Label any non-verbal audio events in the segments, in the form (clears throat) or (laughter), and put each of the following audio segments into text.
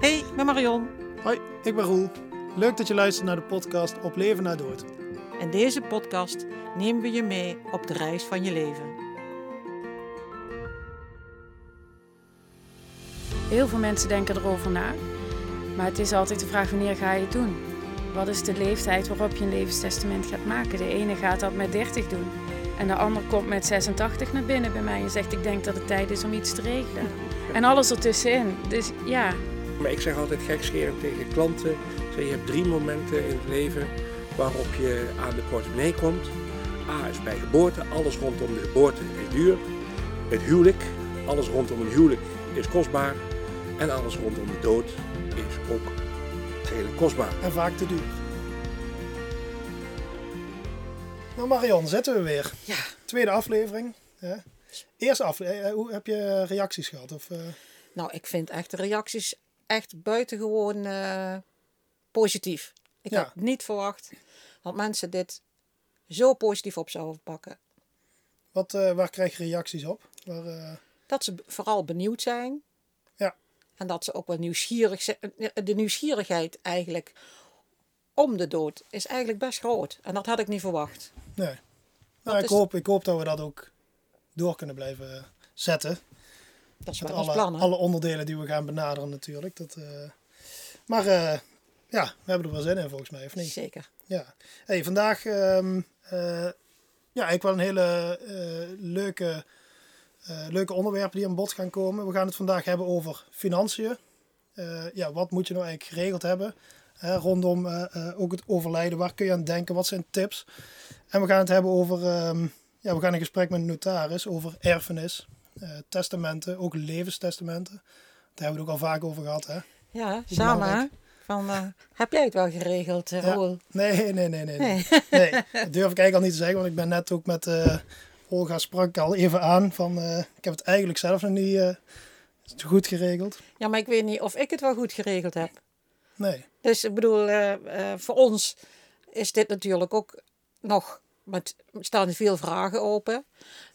Hey, ik ben Marion. Hoi, ik ben Roel. Leuk dat je luistert naar de podcast Op Leven na Dood. In deze podcast nemen we je mee op de reis van je leven. Heel veel mensen denken erover na. Maar het is altijd de vraag wanneer ga je het doen? Wat is de leeftijd waarop je een levenstestament gaat maken? De ene gaat dat met 30 doen. En de ander komt met 86 naar binnen bij mij en zegt ik denk dat het tijd is om iets te regelen. En alles ertussenin. Dus ja, Maar ik zeg altijd gekscherend tegen klanten: zeg, je hebt drie momenten in het leven waarop je aan de portemonnee komt. A is bij geboorte, alles rondom de geboorte is duur. Het huwelijk, alles rondom een huwelijk is kostbaar. En alles rondom de dood is ook redelijk kostbaar. En vaak te duur. Nou Marion, zitten we weer. Ja. Tweede aflevering. Hè? Eerste aflevering. Hoe heb je reacties gehad? Of, eh, Nou, ik vind echt de reacties echt buitengewoon eh, positief. Ik Ja. had niet verwacht dat mensen dit zo positief op zouden pakken. wat, eh, waar krijg je reacties op? Waar, eh, Dat ze vooral benieuwd zijn. Ja. En dat ze ook wel nieuwsgierig zijn. De nieuwsgierigheid eigenlijk om de dood is eigenlijk best groot. En dat had ik niet verwacht. nee. Nou, ik, is- hoop, ik hoop dat we dat ook door kunnen blijven zetten. Dat is Met ons alle, plan. alle onderdelen die we gaan benaderen natuurlijk. Dat, eh, maar eh, ja, we hebben er wel zin in volgens mij, of niet? Zeker. Ja. Hey, vandaag ehm eh ja, ik wel een hele eh, leuke, eh, leuke onderwerpen die aan bod gaan komen. We gaan het vandaag hebben over financiën. Eh, ja, wat moet je nou eigenlijk geregeld hebben hè, rondom eh, eh, ook het overlijden? Waar kun je aan denken? Wat zijn tips? En we gaan het hebben over, ehm, ja, we gaan een gesprek met een notaris over erfenis, eh, testamenten, ook levenstestamenten. Daar hebben we het ook al vaak over gehad. Hè? Ja, samen. Van, eh, heb jij het wel geregeld, eh, Ja. Roel? Nee, nee, nee, nee. nee. Dat durf ik eigenlijk al niet te zeggen, want ik ben net ook met eh, Olga sprak ik al even aan van eh, ik heb het eigenlijk zelf nog niet eh, goed geregeld. Ja, maar ik weet niet of ik het wel goed geregeld heb. Nee, Dus ik bedoel, eh, eh, voor ons is dit natuurlijk ook nog, met, er staan veel vragen open.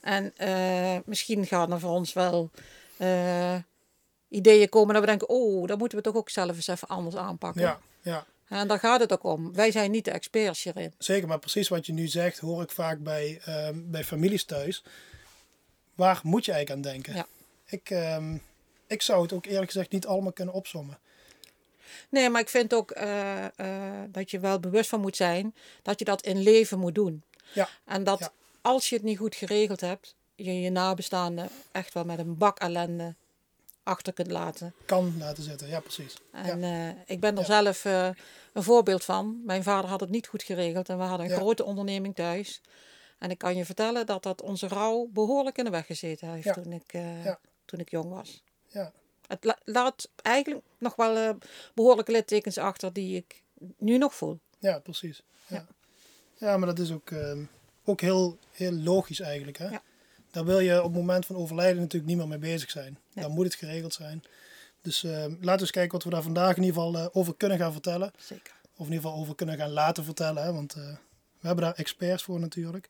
En eh, misschien gaan er voor ons wel eh, ideeën komen dat we denken, oh, dan moeten we toch ook zelf eens even anders aanpakken. ja, ja, En daar gaat het ook om. Wij zijn niet de experts hierin. zeker. Maar precies wat je nu zegt, hoor ik vaak bij, ehm, bij families thuis. Waar moet je eigenlijk aan denken? Ja. Ik, ehm, ik zou het ook eerlijk gezegd niet allemaal kunnen opsommen. Nee, maar ik vind ook eh, dat je wel bewust van moet zijn dat je dat in leven moet doen. Ja, En dat Ja. als je het niet goed geregeld hebt, je je nabestaanden echt wel met een bak ellende achter kunt laten. kan laten zitten. Ja, precies. En eh, ik ben er zelf eh, een voorbeeld van. Mijn vader had het niet goed geregeld en we hadden een Ja. grote onderneming thuis. En ik kan je vertellen dat dat onze rouw behoorlijk in de weg gezeten heeft toen, ik, eh, toen ik jong was. Ja, Het la- laat eigenlijk nog wel eh, behoorlijke littekens achter die ik nu nog voel. ja precies. Ja. Ja, maar dat is ook, ehm, ook heel, heel logisch eigenlijk. Hè? Ja. Daar wil je op het moment van overlijden natuurlijk niet meer mee bezig zijn. Nee. Dan moet het geregeld zijn. Dus ehm, laten we eens kijken wat we daar vandaag in ieder geval eh, over kunnen gaan vertellen. Zeker. Of in ieder geval over kunnen gaan laten vertellen. Hè? Want eh, we hebben daar experts voor natuurlijk.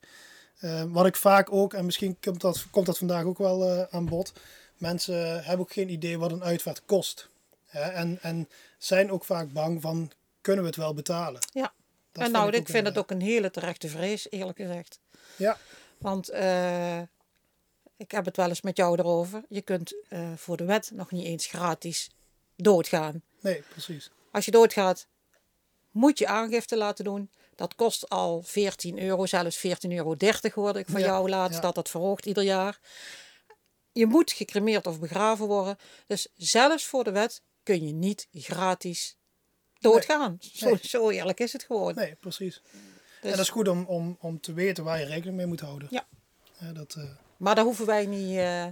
Eh, wat ik vaak ook, en misschien komt dat, komt dat vandaag ook wel eh, aan bod. Mensen hebben ook geen idee wat een uitvaart kost. Hè? En, en zijn ook vaak bang van, kunnen we het wel betalen? Ja. Dat en nou, ik vind een, het ook een hele terechte vrees, eerlijk gezegd. Ja, Want eh, ik heb het wel eens met jou erover. Je kunt eh, voor de wet nog niet eens gratis doodgaan. nee, precies. Als je doodgaat, moet je aangifte laten doen. Dat kost al 14 euro, zelfs 14,30 euro hoorde ik van Ja, jou laatst, ja. dat dat verhoogt ieder jaar. Je moet gecremeerd of begraven worden. Dus zelfs voor de wet kun je niet gratis doodgaan. Zo, Nee. zo eerlijk is het gewoon. Nee, precies. Dus- En dat is goed om, om, om te weten waar je rekening mee moet houden. Ja. Ja, dat, eh, Maar daar hoeven wij niet. eh,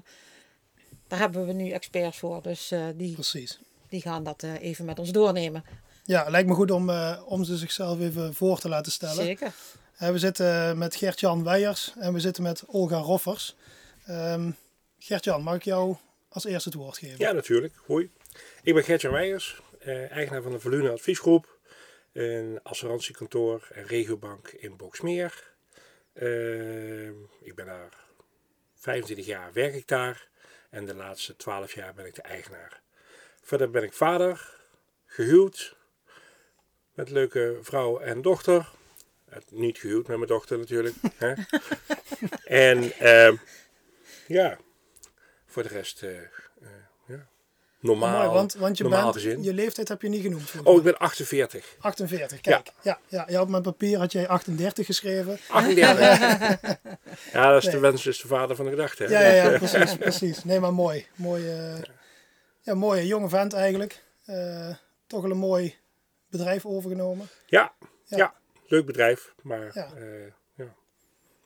daar hebben we nu experts voor. Dus eh, die, precies. die gaan dat eh, even met ons doornemen. Ja, lijkt me goed om, eh, om ze zichzelf even voor te laten stellen. Zeker. We zitten met Gert-Jan Weijers en we zitten met Olga Roffers. Ehm Gert-Jan, mag ik jou als eerste het woord geven? Ja, natuurlijk. Hoi. Ik ben Gertjan Weijers, eigenaar van de Volune Adviesgroep. Een assurantiekantoor en regiobank in Boksmeer. Eh, ik ben daar 25 jaar werk ik daar. En de laatste 12 jaar ben ik de eigenaar Verder ben ik vader, gehuwd, met leuke vrouw en dochter. Eh, Niet gehuwd met mijn dochter natuurlijk. (laughs) hè. En ehm, ja, voor de rest eh, eh. Normaal, Mooi, want, want je, normaal bent, gezin. je leeftijd heb je niet genoemd. Oh, ik ben 48. 48, kijk. Ja. Ja, je had op mijn papier had jij 38 geschreven. 38. (laughs) ja, dat is de wens, is de vader van de gedachte. hè? Ja, ja, ja (laughs) precies, precies. Nee, maar mooi. mooi eh, ja, mooie jonge vent eigenlijk. Eh, toch wel een mooi bedrijf overgenomen. Ja, Ja. ja. leuk bedrijf, maar Ja. ja. ja,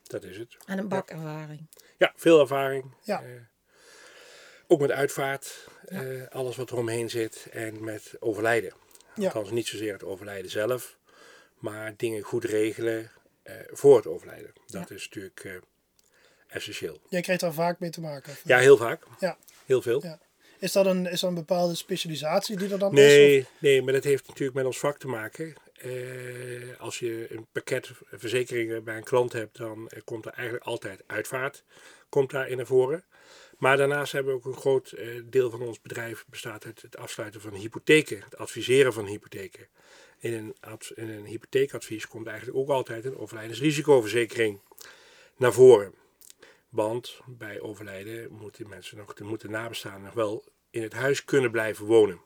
dat is het. En een bakervaring. Ja, veel ervaring. Ja. Ook met uitvaart, eh, alles wat er omheen zit en met overlijden. Ja. Althans, niet zozeer het overlijden zelf, maar dingen goed regelen eh, voor het overlijden. Dat is natuurlijk eh, essentieel. Jij krijgt daar vaak mee te maken. of- Ja, heel vaak. Ja. Heel veel. Ja. Is dat een, is dat een bepaalde specialisatie die er dan is? Nee, nee, maar dat heeft natuurlijk met ons vak te maken. Als je een pakket verzekeringen bij een klant hebt, dan komt er eigenlijk altijd uitvaart komt daarin naar voren. Maar daarnaast hebben we ook een groot eh, deel van ons bedrijf bestaat uit het afsluiten van hypotheken, het adviseren van hypotheken. In een, in een hypotheekadvies komt eigenlijk ook altijd een overlijdensrisicoverzekering naar voren. Want bij overlijden moeten mensen nog, moeten nabestaanden nog wel in het huis kunnen blijven wonen.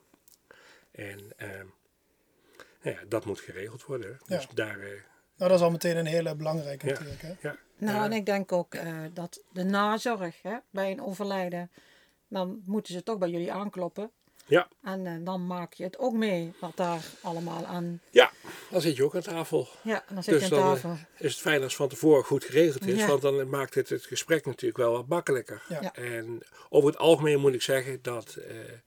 En ehm, nou ja, dat moet geregeld worden. Ja. Dus daar, eh, Nou, dat is al meteen een hele belangrijke Ja. natuurlijk. Hè? ja, Nou, Ja. en ik denk ook eh, dat de nazorg hè, bij een overlijden, dan moeten ze toch bij jullie aankloppen. ja, En eh, dan maak je het ook mee wat daar allemaal aan. ja, dan zit je ook aan tafel. Ja, dan zit Dus je aan dan, eh, tafel. is het fijn als het van tevoren goed geregeld is, Ja. want dan maakt het het gesprek natuurlijk wel wat makkelijker. Ja. Ja. En over het algemeen moet ik zeggen dat eh, eh,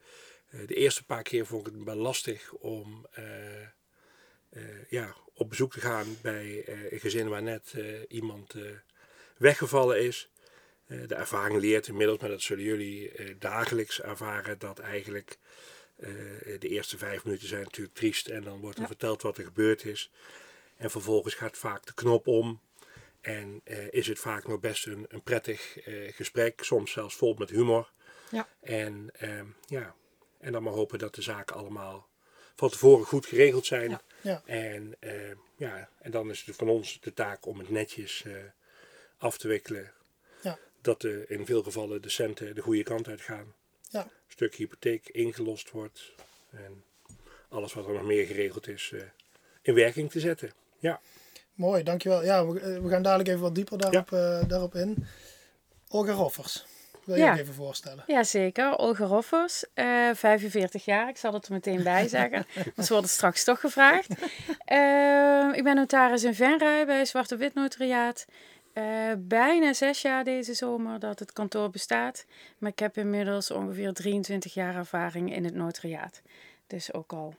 de eerste paar keer vond ik het wel lastig om eh, eh, ja, op bezoek te gaan bij eh, een gezin waar net eh, iemand eh, weggevallen is. Eh, de ervaring leert inmiddels, maar dat zullen jullie eh, dagelijks ervaren, dat eigenlijk eh, de eerste vijf minuten zijn natuurlijk triest en dan wordt er Ja. verteld wat er gebeurd is. En vervolgens gaat vaak de knop om en eh, is het vaak nog best een, een prettig eh, gesprek, soms zelfs vol met humor. Ja. En, ehm, ja. en dan maar hopen dat de zaken allemaal van tevoren goed geregeld zijn. Ja. En, ehm, ja, en dan is het van ons de taak om het netjes eh, af te wikkelen. Ja. Dat in veel gevallen de centen de goede kant uitgaan. Ja. Een stuk hypotheek ingelost wordt. En alles wat er nog meer geregeld is eh, in werking te zetten. Ja. Mooi, dankjewel. Ja, we, eh, we gaan dadelijk even wat dieper daarop, eh, daarop in. Olga Roffers, wil je Ja. ook even voorstellen? Jazeker, Olga Roffers, eh 45 jaar. Ik zal het er meteen bij (laughs) zeggen, want ze worden straks toch gevraagd. Eh, ik ben notaris in Venray bij Zwarte Wit Notariaat. Eh, bijna zes jaar deze zomer dat het kantoor bestaat. Maar ik heb inmiddels ongeveer 23 jaar ervaring in het notariaat. Dus ook al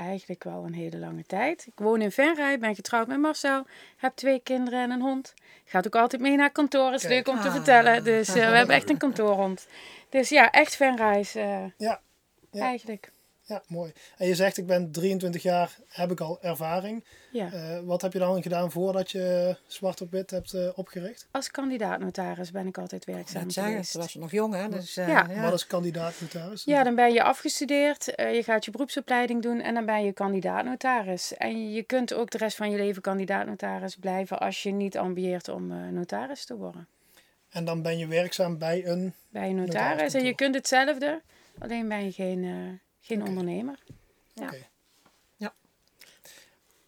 eigenlijk wel een hele lange tijd. Ik woon in Venray, ben getrouwd met Marcel, heb twee kinderen en een hond. Gaat ook altijd mee naar kantoor, is Kijk. leuk om te Ah. vertellen. Dus eh, we hebben echt een kantoorhond. Dus ja, echt Venrays eh Ja, Ja. eigenlijk. Ja, mooi. En je zegt, ik ben 23 jaar, heb ik al ervaring. Ja. Eh, wat heb je dan gedaan voordat je Zwart op Wit hebt eh, opgericht? Als kandidaat-notaris ben ik altijd werkzaam Dat zeggen, geweest. ze was nog jong, hè? Dus, eh, Ja. Wat is kandidaat-notaris? Ja, dan ben je afgestudeerd, eh, je gaat je beroepsopleiding doen en dan ben je kandidaat-notaris. En je kunt ook de rest van je leven kandidaat-notaris blijven als je niet ambieert om eh, notaris te worden. En dan ben je werkzaam bij een... Bij een notaris. Notariskantoor. En je kunt hetzelfde, alleen ben je geen, geen ondernemer. Ja. Oké. Ja.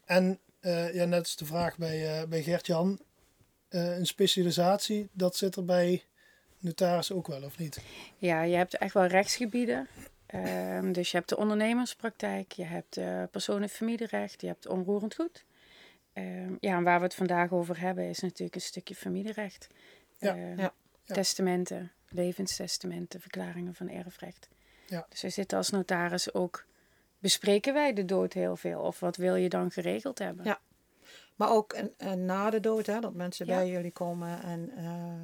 En eh, ja, net als de vraag bij, eh, bij Gert-Jan. eh, een specialisatie, dat zit er bij notaris ook wel, of niet? Ja, je hebt echt wel rechtsgebieden. Ehm, dus je hebt de ondernemerspraktijk, je hebt eh persoon- en familierecht, je hebt onroerend goed. Ehm, ja, en waar we het vandaag over hebben is natuurlijk een stukje familierecht. Ja, Ehm, ja, ja. Testamenten, levenstestamenten, verklaringen van erfrecht. Ja. Dus we zitten als notaris ook, bespreken wij de dood heel veel? Of wat wil je dan geregeld hebben? Ja. Maar ook na de dood, hè, dat mensen Ja. bij jullie komen en eh,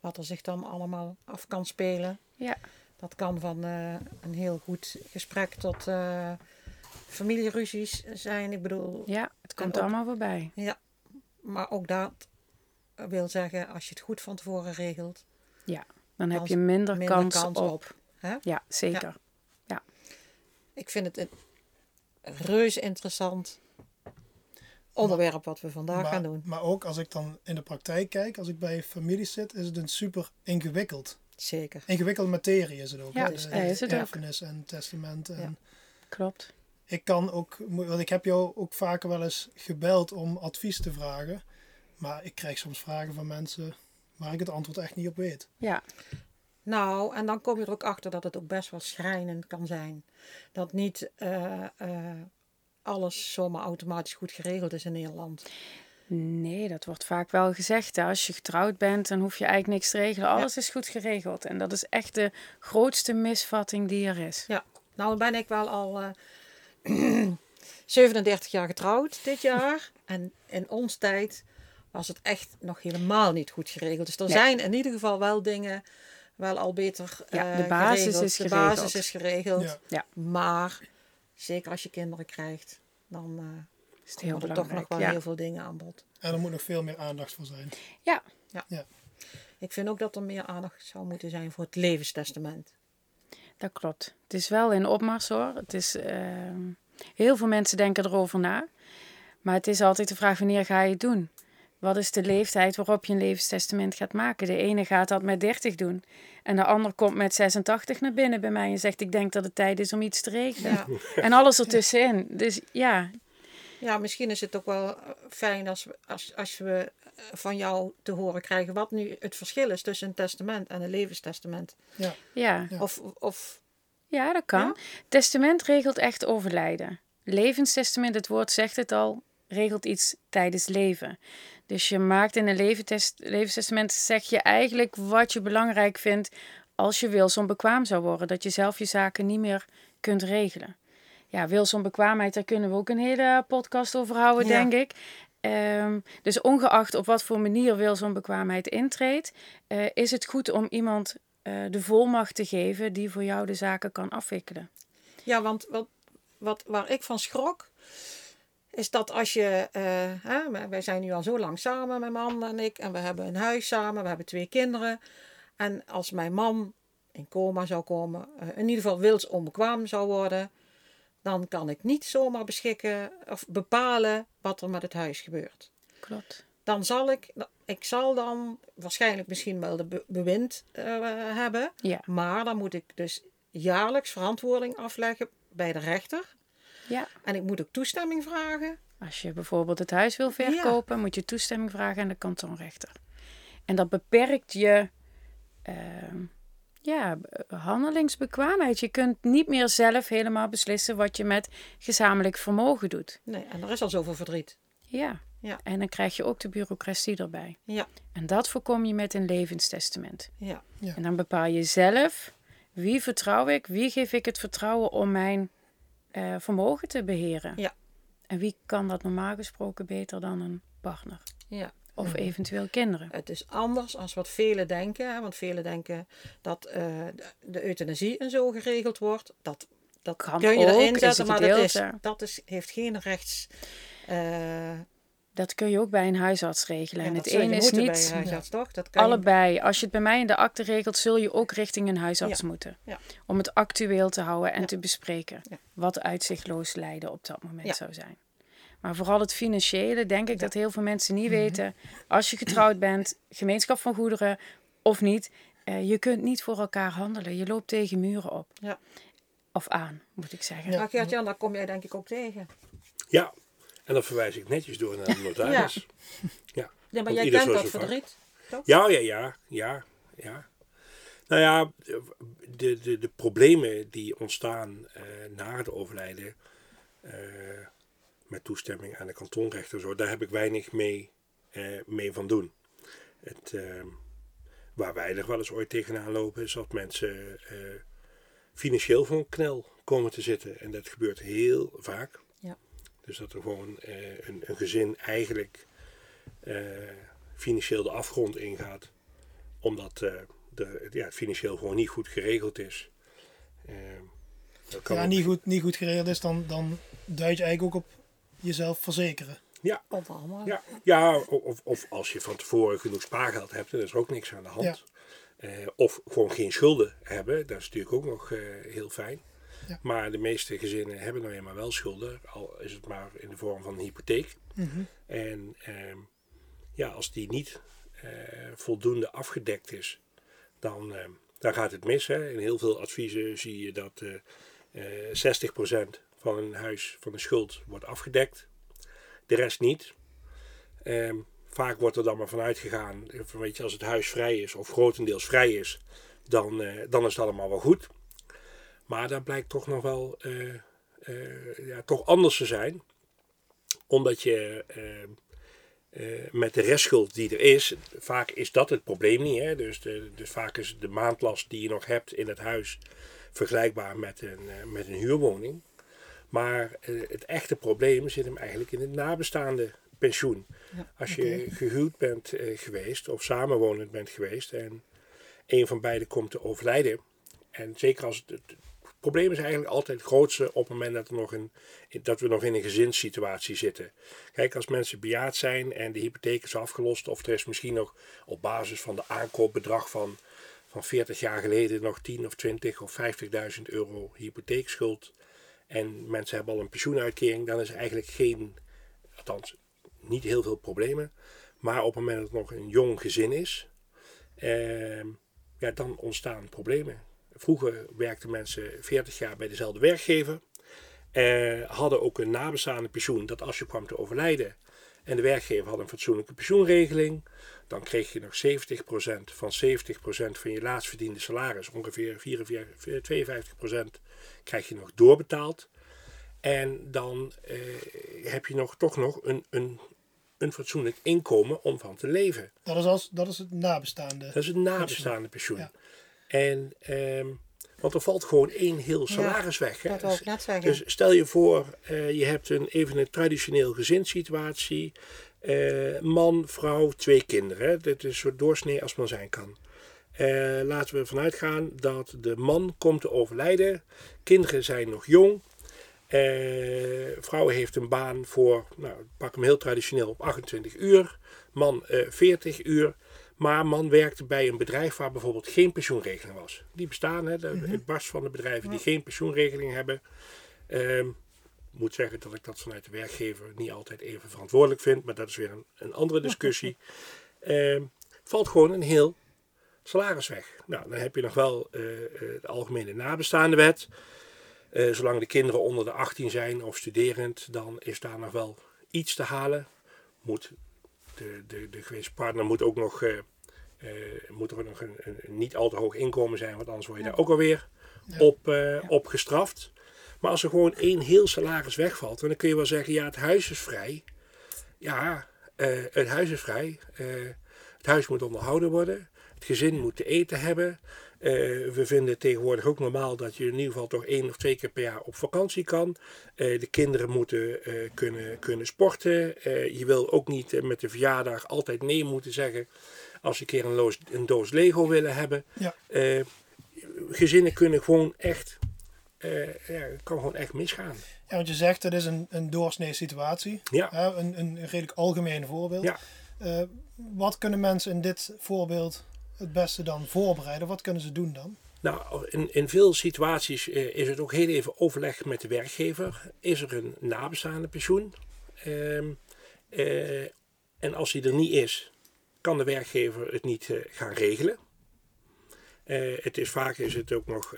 wat er zich dan allemaal af kan spelen. Ja. Dat kan van eh, een heel goed gesprek tot eh, familieruzies zijn. Ik bedoel, Ja, het komt ook- allemaal voorbij. ja. Maar ook dat wil zeggen, als je het goed van tevoren regelt, Dan heb je minder, minder kans, kans op. op. hè? Ja, zeker. ik vind het een reuze interessant onderwerp wat we vandaag maar, gaan doen. maar ook als ik dan in de praktijk kijk, als ik bij families zit, is het een super ingewikkeld. Zeker. Ingewikkelde materie is het ook. Ja, dus, is het ook. erfenis en testament. En Ja. Klopt. Ik kan ook, want ik heb jou ook vaker wel eens gebeld om advies te vragen. Maar ik krijg soms vragen van mensen waar ik het antwoord echt niet op weet. Ja, Nou, en dan kom je er ook achter dat het ook best wel schrijnend kan zijn. Dat niet eh, eh, alles zomaar automatisch goed geregeld is in Nederland. nee, dat wordt vaak wel gezegd. Hè. Als je getrouwd bent, dan hoef je eigenlijk niks te regelen. Alles is goed geregeld. En dat is echt de grootste misvatting die er is. Ja, nou ben ik wel al eh (clears throat) 37 jaar getrouwd dit jaar. (laughs) En in ons tijd was het echt nog helemaal niet goed geregeld. Dus er Nee. zijn in ieder geval wel dingen wel al beter Ja, eh, de basis geregeld. is De geregeld. basis is geregeld. Ja. Ja. Maar zeker als je kinderen krijgt, dan eh Is het heel er toch nog wel ja. heel veel dingen aan bod. En er moet nog veel meer aandacht voor zijn. ja, Ik vind ook dat er meer aandacht zou moeten zijn voor het levenstestament. dat klopt. Het is wel in opmars hoor. Het is, ehm, heel veel mensen denken erover na. Maar het is altijd de vraag wanneer ga je het doen? Wat is de leeftijd waarop je een levenstestament gaat maken? De ene gaat dat met 30 doen. En de ander komt met 86 naar binnen bij mij en zegt: Ik denk dat het tijd is om iets te regelen. Ja. (laughs) En alles ertussenin. Dus ja, Ja, misschien is het ook wel eh, fijn als we, als, als we eh, van jou te horen krijgen wat nu het verschil is tussen een testament en een levenstestament. Ja, ja. Ja. Of, of Ja, dat kan. Ja? Testament regelt echt overlijden. Levenstestament, het woord zegt het al, regelt iets tijdens leven. Dus je maakt in een levenstestament, zeg je eigenlijk wat je belangrijk vindt als je wilsonbekwaam zou worden. Dat je zelf je zaken niet meer kunt regelen. Ja, wilsonbekwaamheid, daar kunnen we ook een hele podcast over houden, Ja. denk ik. Ehm, dus ongeacht op wat voor manier wilsonbekwaamheid intreedt, eh, is het goed om iemand eh, de volmacht te geven die voor jou de zaken kan afwikkelen. ja, want wat, wat, waar ik van schrok, is dat als je, eh, hè, wij- zijn nu al zo lang samen, mijn man en ik, en we hebben een huis samen, we hebben twee kinderen. En als mijn man in coma zou komen, eh, in ieder geval wilsonbekwaam zou worden, dan kan ik niet zomaar beschikken of bepalen wat er met het huis gebeurt. Klopt. dan zal ik, ik zal dan waarschijnlijk misschien wel de be- bewind eh, hebben, Ja. maar dan moet ik dus jaarlijks verantwoording afleggen bij de rechter. Ja. En ik moet ook toestemming vragen. Als je bijvoorbeeld het huis wil verkopen, moet je toestemming vragen aan de kantonrechter. En dat beperkt je ehm, ja, handelingsbekwaamheid. Je kunt niet meer zelf helemaal beslissen wat je met gezamenlijk vermogen doet. Nee, en er is al zoveel verdriet. Ja. Ja. En dan krijg je ook de bureaucratie erbij. Ja, En dat voorkom je met een levenstestament. ja, En dan bepaal je zelf wie vertrouw ik, wie geef ik het vertrouwen om mijn eh, vermogen te beheren. Ja. En wie kan dat normaal gesproken beter dan een partner ja. of eventueel kinderen? Het is anders als wat velen denken. Hè? Want velen denken dat eh, de, euthanasie en zo geregeld wordt. Dat, dat Kan kun je ook, erin zetten, maar dat, is, dat is, heeft geen rechts... eh, Dat kun je ook bij een huisarts regelen. ja, en het een is bij niet huisarts, toch? Dat kan je- allebei. Als je het bij mij in de akte regelt, zul je ook richting een huisarts moeten. Ja. Om het actueel te houden en Ja. te bespreken. Ja. Wat uitzichtloos lijden op dat moment Ja. zou zijn. Maar vooral het financiële, denk ik dat heel veel mensen niet weten. Als je getrouwd bent, gemeenschap van goederen of niet, eh, je kunt niet voor elkaar handelen. Je loopt tegen muren op. Ja. Of aan, moet ik zeggen. Ja. Daar kom jij denk ik ook tegen. Ja, en dan verwijs ik netjes door naar de (laughs) notaris. ja. Ja, maar jij kent dat verdriet. Toch? Ja, ja, ja, ja, ja. Nou ja, de, de, de problemen die ontstaan eh, na het overlijden, eh, met toestemming aan de kantonrechter, zo, daar heb ik weinig mee, eh, mee van doen. Het, eh, waar wij er wel eens ooit tegenaan lopen, is dat mensen financieel voor een knel komen te zitten. En dat gebeurt heel vaak. Dus dat er gewoon eh, een, een gezin eigenlijk eh, financieel de afgrond ingaat. Omdat eh, de, ja, het financieel gewoon niet goed geregeld is. Eh, dat kan ja, ook- niet goed, niet goed geregeld is, dan, dan duid je eigenlijk ook op jezelf verzekeren. Ja, ja, ja of, of als je van tevoren genoeg spaargeld hebt, dan is er ook niks aan de hand. Ja. Eh, of gewoon geen schulden hebben, dat is natuurlijk ook nog eh, heel fijn. Ja. Maar de meeste gezinnen hebben nou eenmaal wel schulden, al is het maar in de vorm van een hypotheek. Mhm. En ehm, ja, als die niet eh, voldoende afgedekt is, dan, ehm, dan gaat het mis. Hè. In heel veel adviezen zie je dat eh eh 60% van een huis, van de schuld, wordt afgedekt. De rest niet. Ehm, vaak wordt er dan maar vanuit gegaan, eh, weet je, als het huis vrij is of grotendeels vrij is, dan, eh, dan is het allemaal wel goed. Maar dat blijkt toch nog wel eh, eh, ja, toch anders te zijn. Omdat je eh, met de restschuld die er is, vaak is dat het probleem niet. Hè? Dus, de, dus vaak is de maandlast die je nog hebt in het huis vergelijkbaar met een, met een huurwoning. Maar het echte probleem zit hem eigenlijk in het nabestaande pensioen. Ja, Als je gehuwd bent geweest of samenwonend bent geweest en een van beiden komt te overlijden. En zeker als het probleem is eigenlijk altijd het grootste op het moment dat, er nog dat we nog in een gezinssituatie zitten. Kijk, als mensen bejaard zijn en de hypotheek is afgelost, of er is misschien nog op basis van de aankoopbedrag van, van 40 jaar geleden nog 10 of 20 of 50.000 euro hypotheekschuld. En mensen hebben al een pensioenuitkering, dan is er eigenlijk geen, althans niet heel veel problemen. Maar op het moment dat het nog een jong gezin is, ehm, ja, dan ontstaan problemen. Vroeger werkten mensen 40 jaar bij dezelfde werkgever. Eh, hadden ook een nabestaande pensioen dat als je kwam te overlijden en de werkgever had een fatsoenlijke pensioenregeling, dan kreeg je nog 70% van 70% van je laatst verdiende salaris, ongeveer 44, 52% krijg je nog doorbetaald. En dan eh, heb je nog, toch nog een, een, een fatsoenlijk inkomen om van te leven. Dat is, als, dat is het nabestaande. Dat is een nabestaande pensioen. Ja. En, ehm, want er valt gewoon één heel salaris weg. Hè? Dat wil ik net zeggen. Dus stel je voor, eh, je hebt een, even een traditioneel gezinssituatie. Eh, man, vrouw, twee kinderen. Hè? Dit is zo doorsnee als men zijn kan. Eh, laten we ervan uitgaan dat de man komt te overlijden. Kinderen zijn nog jong. Vrouw heeft een baan voor, nou, pak hem heel traditioneel op 28 uur. Man eh 40 uur. Maar man werkte bij een bedrijf waar bijvoorbeeld geen pensioenregeling was. Die bestaan, hè, de, het barst van de bedrijven die geen pensioenregeling hebben. Ehm, ik moet zeggen dat ik dat vanuit de werkgever niet altijd even verantwoordelijk vind, maar dat is weer een, een andere (laughs) discussie. Ehm, valt gewoon een heel salaris weg. Nou, dan heb je nog wel eh, de algemene nabestaande wet. Eh, zolang de kinderen onder de 18 zijn of studerend, dan is daar nog wel iets te halen. Moet de, de, de gewezen partner moet ook nog, eh, eh, moet er ook nog een, niet al te hoog inkomen zijn, want anders word je daar ook alweer op, eh, op gestraft. Maar als er gewoon één heel salaris wegvalt, dan kun je wel zeggen, ja, het huis is vrij. Ja, het huis is vrij. Het huis moet onderhouden worden. Gezin moet te eten hebben. Eh, we vinden het tegenwoordig ook normaal dat je in ieder geval toch één of twee keer per jaar op vakantie kan. Eh, de kinderen moeten eh, kunnen, kunnen sporten. Je wil ook niet met de verjaardag altijd nee moeten zeggen als je een keer een, loos, een doos Lego willen hebben. Ja. Gezinnen kunnen gewoon echt, ja, kan gewoon echt misgaan. Ja, want je zegt het is een, een doorsnee situatie. Ja. Een, een redelijk algemeen voorbeeld. Ja. Wat kunnen mensen in dit voorbeeld het beste dan voorbereiden? Wat kunnen ze doen dan? Nou, in, in veel situaties eh, is het ook heel even overleg met de werkgever. Is er een nabestaande pensioen? Ehm, eh, en als die er niet is, kan de werkgever het niet eh, gaan regelen. Het is vaak is het ook nog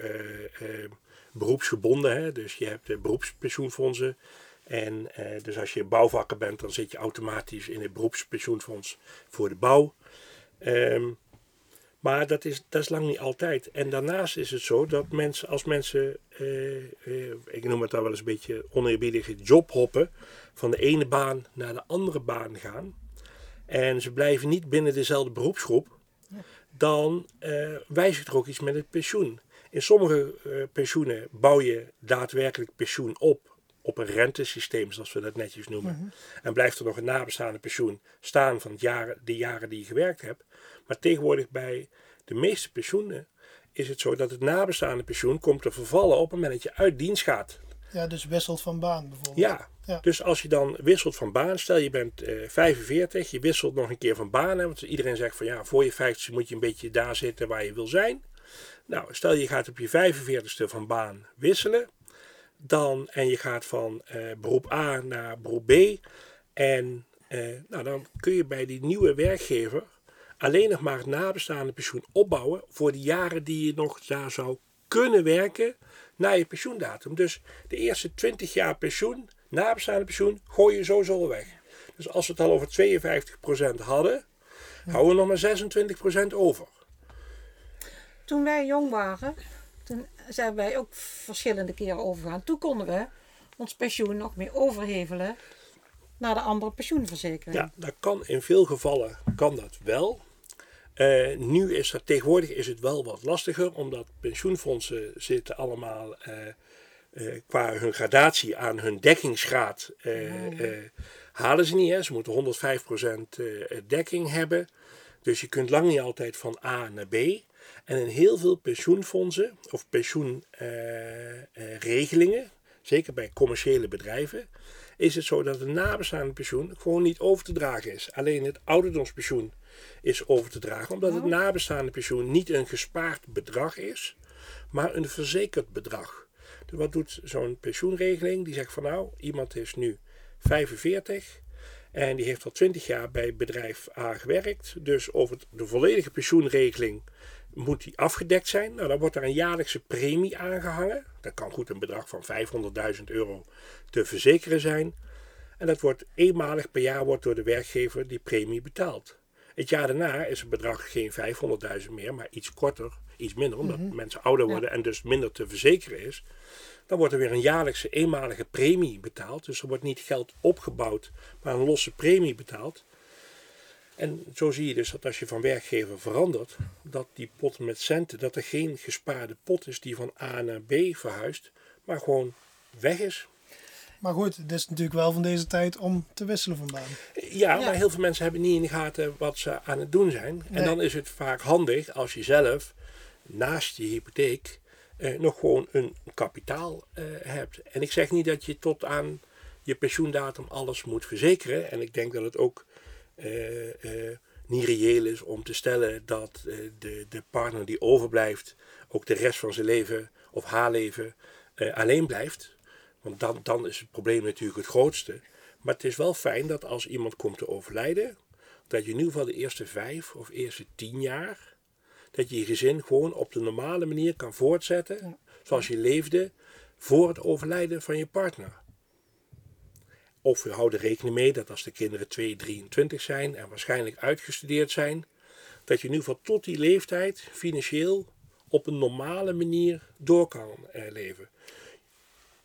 beroepsgebonden. Hè? Dus je hebt beroepspensioenfondsen. En dus als je bouwvakker bent, dan zit je automatisch in het beroepspensioenfonds voor de bouw. Ehm, maar dat is, dat is lang niet altijd. En daarnaast is het zo dat mensen, als mensen, eh, eh, ik noem het dan wel eens een beetje oneerbiedig, jobhoppen, van de ene baan naar de andere baan gaan. En ze blijven niet binnen dezelfde beroepsgroep. Dan eh wijzigt er ook iets met het pensioen. In sommige eh, pensioenen bouw je daadwerkelijk pensioen op. Op een rentesysteem, zoals we dat netjes noemen. En blijft er nog een nabestaande pensioen staan van jaren, de jaren die je gewerkt hebt. Maar tegenwoordig bij de meeste pensioenen is het zo dat het nabestaande pensioen komt te vervallen op het moment dat je uit dienst gaat. Ja, dus wisselt van baan bijvoorbeeld. Ja, Ja. dus als je dan wisselt van baan, stel je bent eh 45, je wisselt nog een keer van baan. Hè, want iedereen zegt van ja, voor je 50 moet je een beetje daar zitten waar je wil zijn. Nou, stel je gaat op je 45ste van baan wisselen. Dan, en je gaat van eh, beroep A naar beroep B. En eh, nou, dan kun je bij die nieuwe werkgever alleen nog maar het nabestaande pensioen opbouwen voor de jaren die je nog daar zou kunnen werken na je pensioendatum. Dus de eerste 20 jaar pensioen, nabestaande pensioen, gooi je sowieso weg. Dus als we het al over 52% hadden, houden we nog maar 26% over. Toen wij jong waren, toen zijn wij ook verschillende keren overgegaan. Toen konden we ons pensioen nog meer overhevelen naar de andere pensioenverzekering. Ja, dat kan in veel gevallen kan dat wel. Uh, nu is dat tegenwoordig is het wel wat lastiger, omdat pensioenfondsen zitten allemaal uh, uh, qua hun gradatie aan hun dekkingsgraad halen ze niet. Hè. Ze moeten 105% dekking hebben. Dus je kunt lang niet altijd van A naar B. En in heel veel pensioenfondsen of pensioenregelingen, zeker bij commerciële bedrijven, is het zo dat het nabestaande pensioen gewoon niet over te dragen is. Alleen het ouderdomspensioen is over te dragen, omdat het oh. nabestaande pensioen niet een gespaard bedrag is, maar een verzekerd bedrag. Dus wat doet zo'n pensioenregeling? Die zegt van nou, iemand is nu 45 en die heeft al 20 jaar bij bedrijf A gewerkt, dus over de volledige pensioenregeling moet die afgedekt zijn. Nou, dan wordt er een jaarlijkse premie aangehangen. Dat kan goed een bedrag van 500.000 euro te verzekeren zijn. En dat wordt eenmalig per jaar wordt door de werkgever die premie betaald. Het jaar daarna is het bedrag geen 500.000 meer, maar iets korter, iets minder, omdat mhm. mensen ouder worden en dus minder te verzekeren is. Dan wordt er weer een jaarlijkse eenmalige premie betaald. Dus er wordt niet geld opgebouwd, maar een losse premie betaald. En zo zie je dus dat als je van werkgever verandert, dat die pot met centen, dat er geen gespaarde pot is die van A naar B verhuist, maar gewoon weg is. Maar goed, het is natuurlijk wel van deze tijd om te wisselen van baan. Ja, maar heel veel mensen hebben niet in de gaten wat ze aan het doen zijn. En dan is het vaak handig als je zelf naast je hypotheek eh, nog gewoon een kapitaal eh, hebt. En ik zeg niet dat je tot aan je pensioendatum alles moet verzekeren. En ik denk dat het ook niet reëel is om te stellen dat de, de partner die overblijft ook de rest van zijn leven of haar leven alleen blijft. Want dan, dan is het probleem natuurlijk het grootste. Maar het is wel fijn dat als iemand komt te overlijden, dat je in ieder geval de eerste vijf of eerste tien jaar, dat je je gezin gewoon op de normale manier kan voortzetten, zoals je leefde voor het overlijden van je partner. Of we houden rekening mee dat als de kinderen 2, 23 zijn en waarschijnlijk uitgestudeerd zijn, dat je in ieder geval tot die leeftijd financieel op een normale manier door kan eh, leven.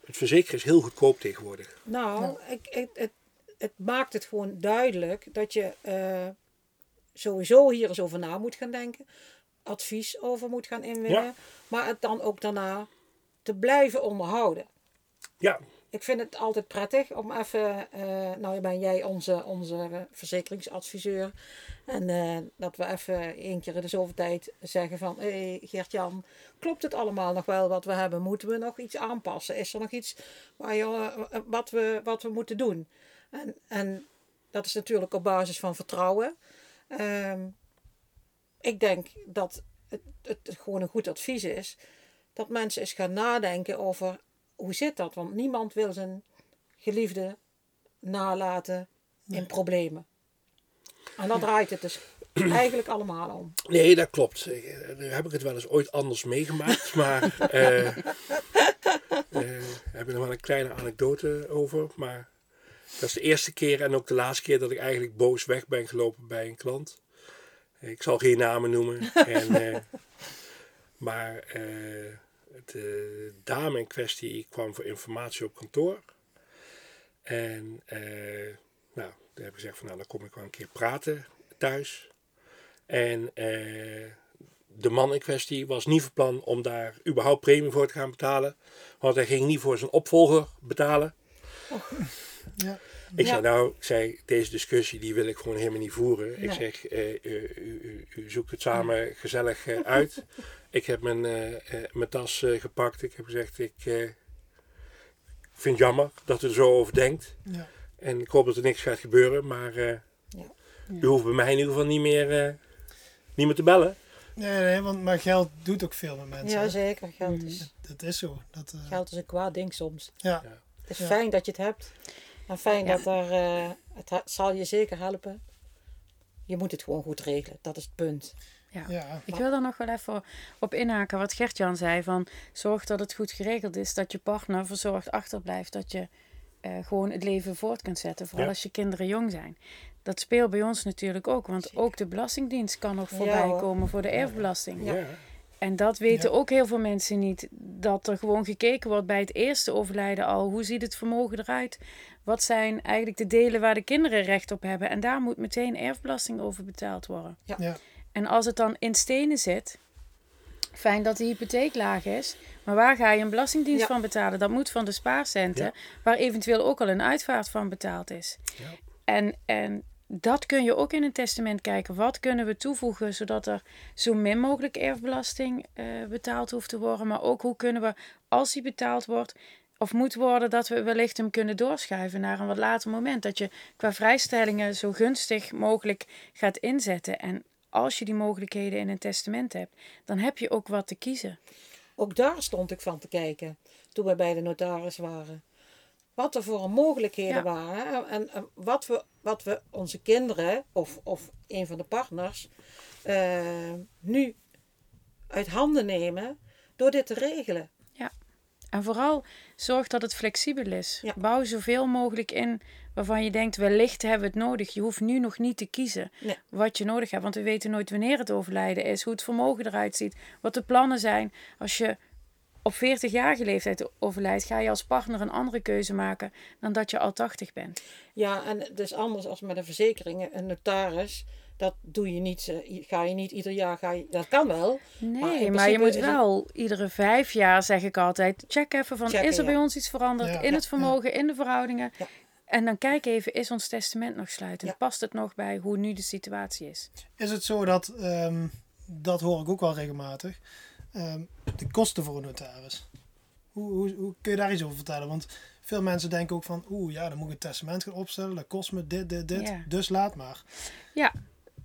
Het verzekeren is heel goedkoop tegenwoordig. Nou, ik, het, het, maakt het gewoon duidelijk dat je uh, sowieso hier eens over na moet gaan denken. Advies over moet gaan inwinnen. Maar het dan ook daarna te blijven onderhouden. Ja, ik vind het altijd prettig om even, uh, nou ben jij onze, onze verzekeringsadviseur. En uh, dat we even één keer in de zoveel tijd zeggen van, hé hey, Geert-Jan, klopt het allemaal nog wel wat we hebben? Moeten we nog iets aanpassen? Is er nog iets waar je, uh, wat, we, wat we moeten doen? En, en dat is natuurlijk op basis van vertrouwen. Ehm, ik denk dat het, het gewoon een goed advies is dat mensen eens gaan nadenken over hoe zit dat? Want niemand wil zijn geliefde nalaten in problemen. En dat draait het dus (clears throat) eigenlijk allemaal om. Nee, dat klopt. Daar heb ik het wel eens ooit anders meegemaakt. Maar uh, (laughs) uh, heb ik nog wel een kleine anekdote over. Maar dat is de eerste keer en ook de laatste keer dat ik eigenlijk boos weg ben gelopen bij een klant. Ik zal geen namen noemen. En, uh, (laughs) maar de dame in kwestie kwam voor informatie op kantoor. En uh, nou, daar heb ik gezegd van nou, dan kom ik wel een keer praten thuis. En uh, de man in kwestie was niet van plan om daar überhaupt premie voor te gaan betalen. Want hij ging niet voor zijn opvolger betalen. Oh, ja. Ik zei nou, ik zei, deze discussie die wil ik gewoon helemaal niet voeren. Ik zeg, uh, u, u, u, zoekt het samen gezellig uit. Ik heb mijn, uh, mijn tas gepakt. Ik heb gezegd, ik vind het jammer dat u er zo over denkt. Ja. En ik hoop dat er niks gaat gebeuren. Maar ja. u hoeft bij mij in ieder geval niet meer, niet meer te bellen. Nee, nee, want, maar geld doet ook veel met mensen. Ja, zeker. Geld Mhm. is, Dat is zo. Dat, eh, geld is een kwaad ding soms. ja. Het is Ja. fijn dat je het hebt. En fijn Ja. dat er... eh, het zal je zeker helpen. Je moet het gewoon goed regelen. Dat is het punt. Ja. ja. Ik wil er nog wel even op inhaken wat Gertjan zei. Van zorg dat het goed geregeld is. Dat je partner verzorgd achterblijft. Dat je eh, gewoon het leven voort kunt zetten. Vooral Ja. als je kinderen jong zijn. Dat speelt bij ons natuurlijk ook. Want Zeker. ook de Belastingdienst kan nog voorbij komen voor de erfbelasting. Ja. En dat weten Ja. ook heel veel mensen niet. Dat er gewoon gekeken wordt bij het eerste overlijden al. Hoe ziet het vermogen eruit? Wat zijn eigenlijk de delen waar de kinderen recht op hebben? En daar moet meteen erfbelasting over betaald worden. Ja. En als het dan in stenen zit, fijn dat de hypotheek laag is. Maar waar ga je een belastingdienst Ja. van betalen? Dat moet van de spaarcenten, Ja. waar eventueel ook al een uitvaart van betaald is. Ja. En, en dat kun je ook in een testament kijken. Wat kunnen we toevoegen zodat er zo min mogelijk erfbelasting eh, betaald hoeft te worden? Maar ook hoe kunnen we, als die betaald wordt of moet worden, dat we wellicht hem kunnen doorschuiven naar een wat later moment. Dat je qua vrijstellingen zo gunstig mogelijk gaat inzetten. En als je die mogelijkheden in een testament hebt, dan heb je ook wat te kiezen. Ook daar stond ik van te kijken. Toen we bij de notaris waren. Wat er voor mogelijkheden Ja. waren. En, en wat, we, wat we onze kinderen of, of een van de partners eh, nu uit handen nemen door dit te regelen. En vooral zorg dat het flexibel is. Ja. Bouw zoveel mogelijk in waarvan je denkt, wellicht hebben we het nodig. Je hoeft nu nog niet te kiezen Nee. wat je nodig hebt. Want we weten nooit wanneer het overlijden is, hoe het vermogen eruit ziet, wat de plannen zijn. Als je op 40-jarige leeftijd overlijdt, ga je als partner een andere keuze maken dan dat je al 80 bent. Ja, en het is anders als met een verzekering. Een notaris, dat doe je niet, eh, ga je niet ieder jaar, ga je, dat kan wel. Nee, Maar je moet het- wel iedere vijf jaar, zeg ik altijd, check even van, Checken, is er ja. bij ons iets veranderd Ja, in ja, het vermogen, in de verhoudingen? En dan kijk even, is ons testament nog sluitend? Ja. Past het nog bij hoe nu de situatie is? Is het zo dat, ehm, dat hoor ik ook wel regelmatig, ehm, de kosten voor een notaris. Hoe, hoe, hoe kun je daar iets over vertellen? Want veel mensen denken ook van, oeh ja, dan moet ik een testament gaan opstellen, dat kost me dit, dit, dit, Ja. dus laat maar. Ja,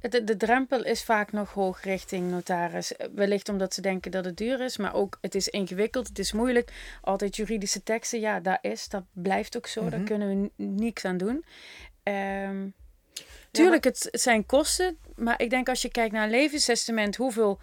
de, de drempel is vaak nog hoog richting notaris. Eh, Wellicht omdat ze denken dat het duur is, maar ook het is ingewikkeld, het is moeilijk. Altijd juridische teksten, ja, dat is, dat blijft ook zo, daar Mhm. kunnen we niks aan doen. Ehm, tuurlijk, het, het zijn kosten, maar ik denk als je kijkt naar een levenstestament, hoeveel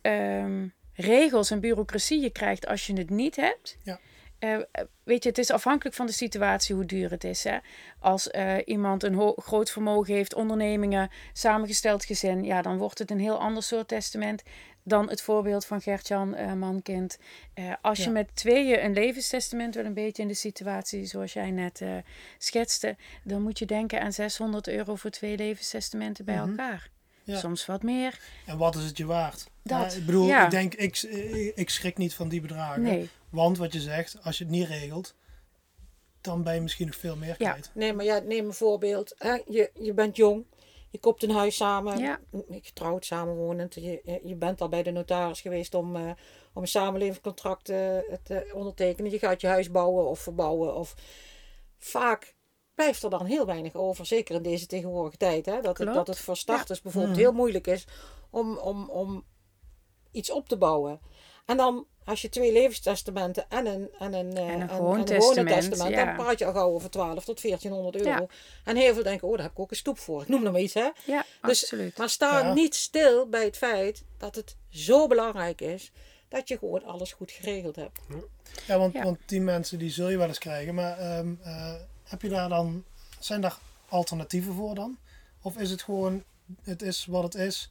ehm, regels en bureaucratie je krijgt als je het niet hebt. Ja. Eh, weet je, het is afhankelijk van de situatie hoe duur het is. Hè? Als eh, iemand een groot vermogen heeft, ondernemingen, samengesteld gezin, ja, dan wordt het een heel ander soort testament dan het voorbeeld van Gertjan, eh man-kind. Eh, als je met tweeën een levenstestament wel een beetje in de situatie zoals jij net eh, schetste, dan moet je denken aan 600 euro voor twee levenstestamenten bij Mhm. elkaar. Ja. Soms wat meer. En wat is het je waard? Dat, ik bedoel, ja. ik denk, ik, ik schrik niet van die bedragen. Nee. Want wat je zegt, als je het niet regelt, dan ben je misschien nog veel meer Ja. kwijt. Nee, maar ja, neem een voorbeeld. Hè? Je, je bent jong, je koopt een huis samen, Ja. getrouwd, samenwonend. Je, je- bent al bij de notaris geweest om, eh, om een samenlevingscontract eh, te ondertekenen. Je gaat je huis bouwen of verbouwen. Of... Vaak blijft er dan heel weinig over, zeker in deze tegenwoordige tijd. Hè? Dat, het, dat het voor starters bijvoorbeeld Mhm. heel moeilijk is om, om, om iets op te bouwen. En dan, als je twee levenstestamenten en een, en een, eh, En een en- gewoon en een testament, testament, ja. dan praat je al gauw over 12 tot 1400 euro. Ja. En heel veel denken, oh, daar heb ik ook een stoep voor. Ik noem nog maar iets, hè. Ja, Dus- absoluut. Maar sta Ja. niet stil bij het feit dat het zo belangrijk is dat je gewoon alles goed geregeld hebt. Ja, want, Ja. want die mensen die zul je wel eens krijgen. Maar ehm, eh, heb je daar dan, zijn daar alternatieven voor dan? Of is het gewoon, het is wat het is,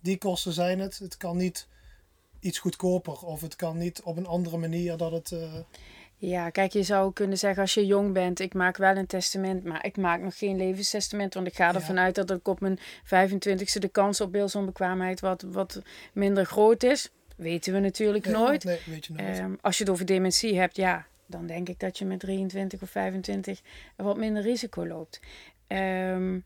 die kosten zijn het. Het kan niet iets goedkoper of het kan niet op een andere manier dat het... eh, Ja, kijk, je zou kunnen zeggen als je jong bent, ik maak wel een testament, maar ik maak nog geen levenstestament, want ik ga Ja. ervan uit dat ik op mijn 25ste de kans op beeldsonbekwaamheid wat, wat minder groot is. Weten we natuurlijk ja, nooit. Nee, weet je nooit. Ehm, als je het over dementie hebt, ja, dan denk ik dat je met 23 of 25 wat minder risico loopt. Ehm,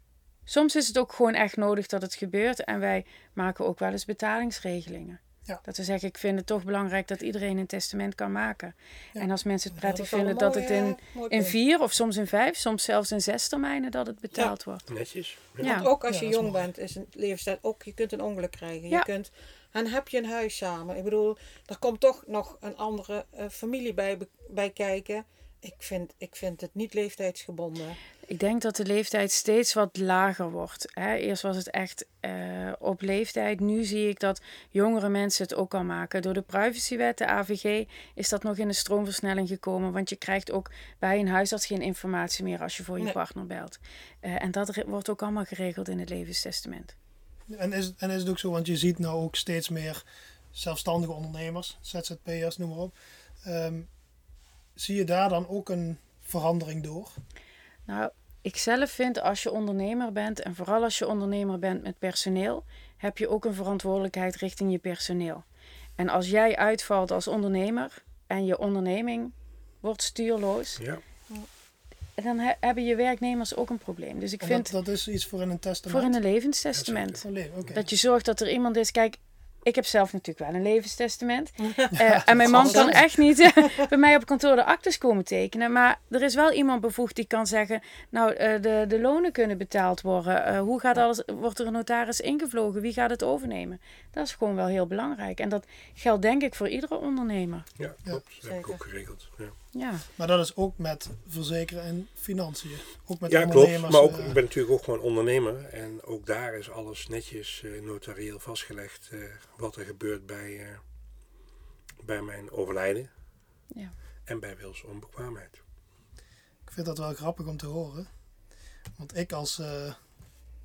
soms is het ook gewoon echt nodig dat het gebeurt en wij maken ook wel eens betalingsregelingen. Ja. Dat we zeggen, ik vind het toch belangrijk dat iedereen een testament kan maken. Ja. En als mensen het Ja, prettig vinden dat het in, eh, in vier of soms in vijf, soms zelfs in zes termijnen dat het betaald wordt. Netjes. Ja. Want ook als je jong bent, is een leeftijd ook, je kunt een ongeluk krijgen. Ja. Je kunt En heb je een huis samen. Ik bedoel, er komt toch nog een andere eh, familie bij, bij kijken. Ik vind, ik vind het niet leeftijdsgebonden. Ik denk dat de leeftijd steeds wat lager wordt. Hè? Eerst was het echt eh, op leeftijd. Nu zie ik dat jongere mensen het ook al maken. Door de privacywet, de AVG, is dat nog in de stroomversnelling gekomen. Want je krijgt ook bij een huisarts geen informatie meer als je voor je Nee. partner belt. Eh, en dat wordt ook allemaal geregeld in het levenstestament. En is, en is het ook zo, want je ziet nou ook steeds meer zelfstandige ondernemers, ZZP'ers, noem maar op. Ehm, zie je daar dan ook een verandering door? Nou, ik zelf vind als je ondernemer bent, en vooral als je ondernemer bent met personeel, heb je ook een verantwoordelijkheid richting je personeel. En als jij uitvalt als ondernemer en je onderneming wordt stuurloos, Ja. dan he- hebben je werknemers ook een probleem. Dus ik En vind dat, dat is iets voor in een voor testament. in een levenstestament. Leven, oké. Dat je zorgt dat er iemand is. Kijk, ik heb zelf natuurlijk wel een levenstestament. (laughs) Eh, en mijn man kan echt niet (laughs) eh, bij mij op kantoor de actes komen tekenen. Maar er is wel iemand bevoegd die kan zeggen... Nou, eh, de, de lonen kunnen betaald worden. Eh, hoe gaat alles, wordt er een notaris ingevlogen? Wie gaat het overnemen? Dat is gewoon wel heel belangrijk. En dat geldt denk ik voor iedere ondernemer. Ja, klopt. dat heb ik ook geregeld. Ja, Ja, Maar dat is ook met verzekeren en financiën. Ook met ja klopt. ondernemers. Maar ook, eh, ik ben natuurlijk ook gewoon ondernemer. En ook daar is alles netjes eh, notarieel vastgelegd. eh, wat er gebeurt bij, eh, bij mijn overlijden. ja. En bij Wils onbekwaamheid. Ik vind dat wel grappig om te horen. Want ik als, eh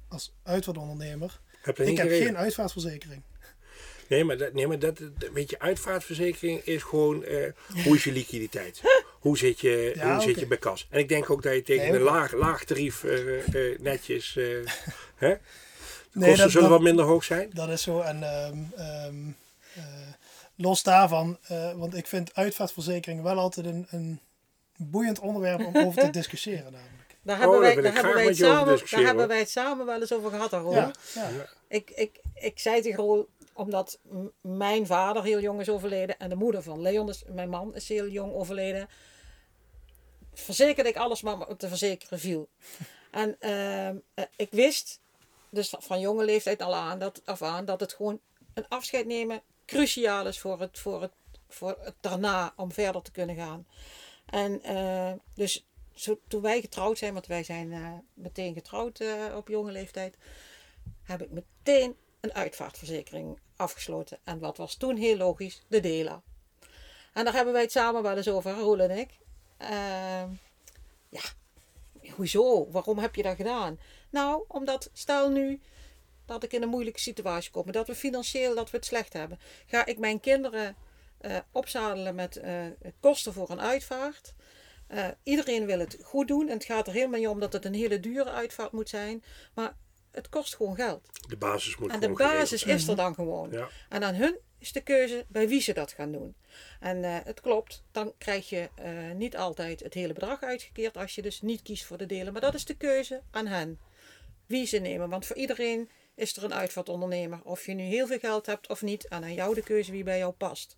als uitvaartondernemer, ik heb geen uitvaartverzekering. Nee, maar, dat, nee, maar dat, dat- weet je, uitvaartverzekering is gewoon, eh, hoe is je liquiditeit? (laughs) Hoe zit je, Ja, hoe zit je bij kas? En ik denk ook dat je tegen Nee, een laag, laag tarief eh, eh, netjes, eh, (laughs) hè? Nee, kosten dat, zullen dat, wat minder hoog zijn. dat is zo. En ehm, ehm, eh, los daarvan, eh, want ik vind uitvaartverzekering wel altijd een, een boeiend onderwerp om over te (laughs) discussiëren namelijk. Daar Oh, hebben, daar wij, daar, hebben, wij het samen, daar hebben hoor. wij het samen wel eens over gehad, Aaron. Ja, ja. Ik, ik, ik zei tegen Roel, omdat mijn vader heel jong is overleden en de moeder van Leon, is, mijn man, is heel jong overleden, verzekerde ik alles maar wat te verzekeren viel. (laughs) En ehm, eh, ik wist, dus van, jonge leeftijd al aan, dat, af aan, dat het gewoon een afscheid nemen cruciaal is voor het, voor het, voor het daarna om verder te kunnen gaan. En eh, dus zo, toen wij getrouwd zijn, want wij zijn eh, meteen getrouwd op jonge leeftijd, heb ik meteen een uitvaartverzekering afgesloten. En wat was toen heel logisch? De DELA. En daar hebben wij het samen wel eens over, Roel en ik. Ehm, ja, hoezo? Waarom heb je dat gedaan? Nou, omdat stel nu dat ik in een moeilijke situatie kom, dat we financieel dat we het slecht hebben, ga ik mijn kinderen eh, opzadelen met eh, kosten voor een uitvaart. Eh, iedereen wil het goed doen en het gaat er helemaal niet om dat het een hele dure uitvaart moet zijn, maar het kost gewoon geld. De basis moet En de basis is er dan gewoon. Ja. En aan hun is de keuze bij wie ze dat gaan doen. En eh, het klopt, dan krijg je eh, niet altijd het hele bedrag uitgekeerd als je dus niet kiest voor de delen. Maar dat is de keuze aan hen. Wie ze nemen. Want voor iedereen is er een uitvaartondernemer. Of je nu heel veel geld hebt of niet. En aan jou de keuze wie bij jou past.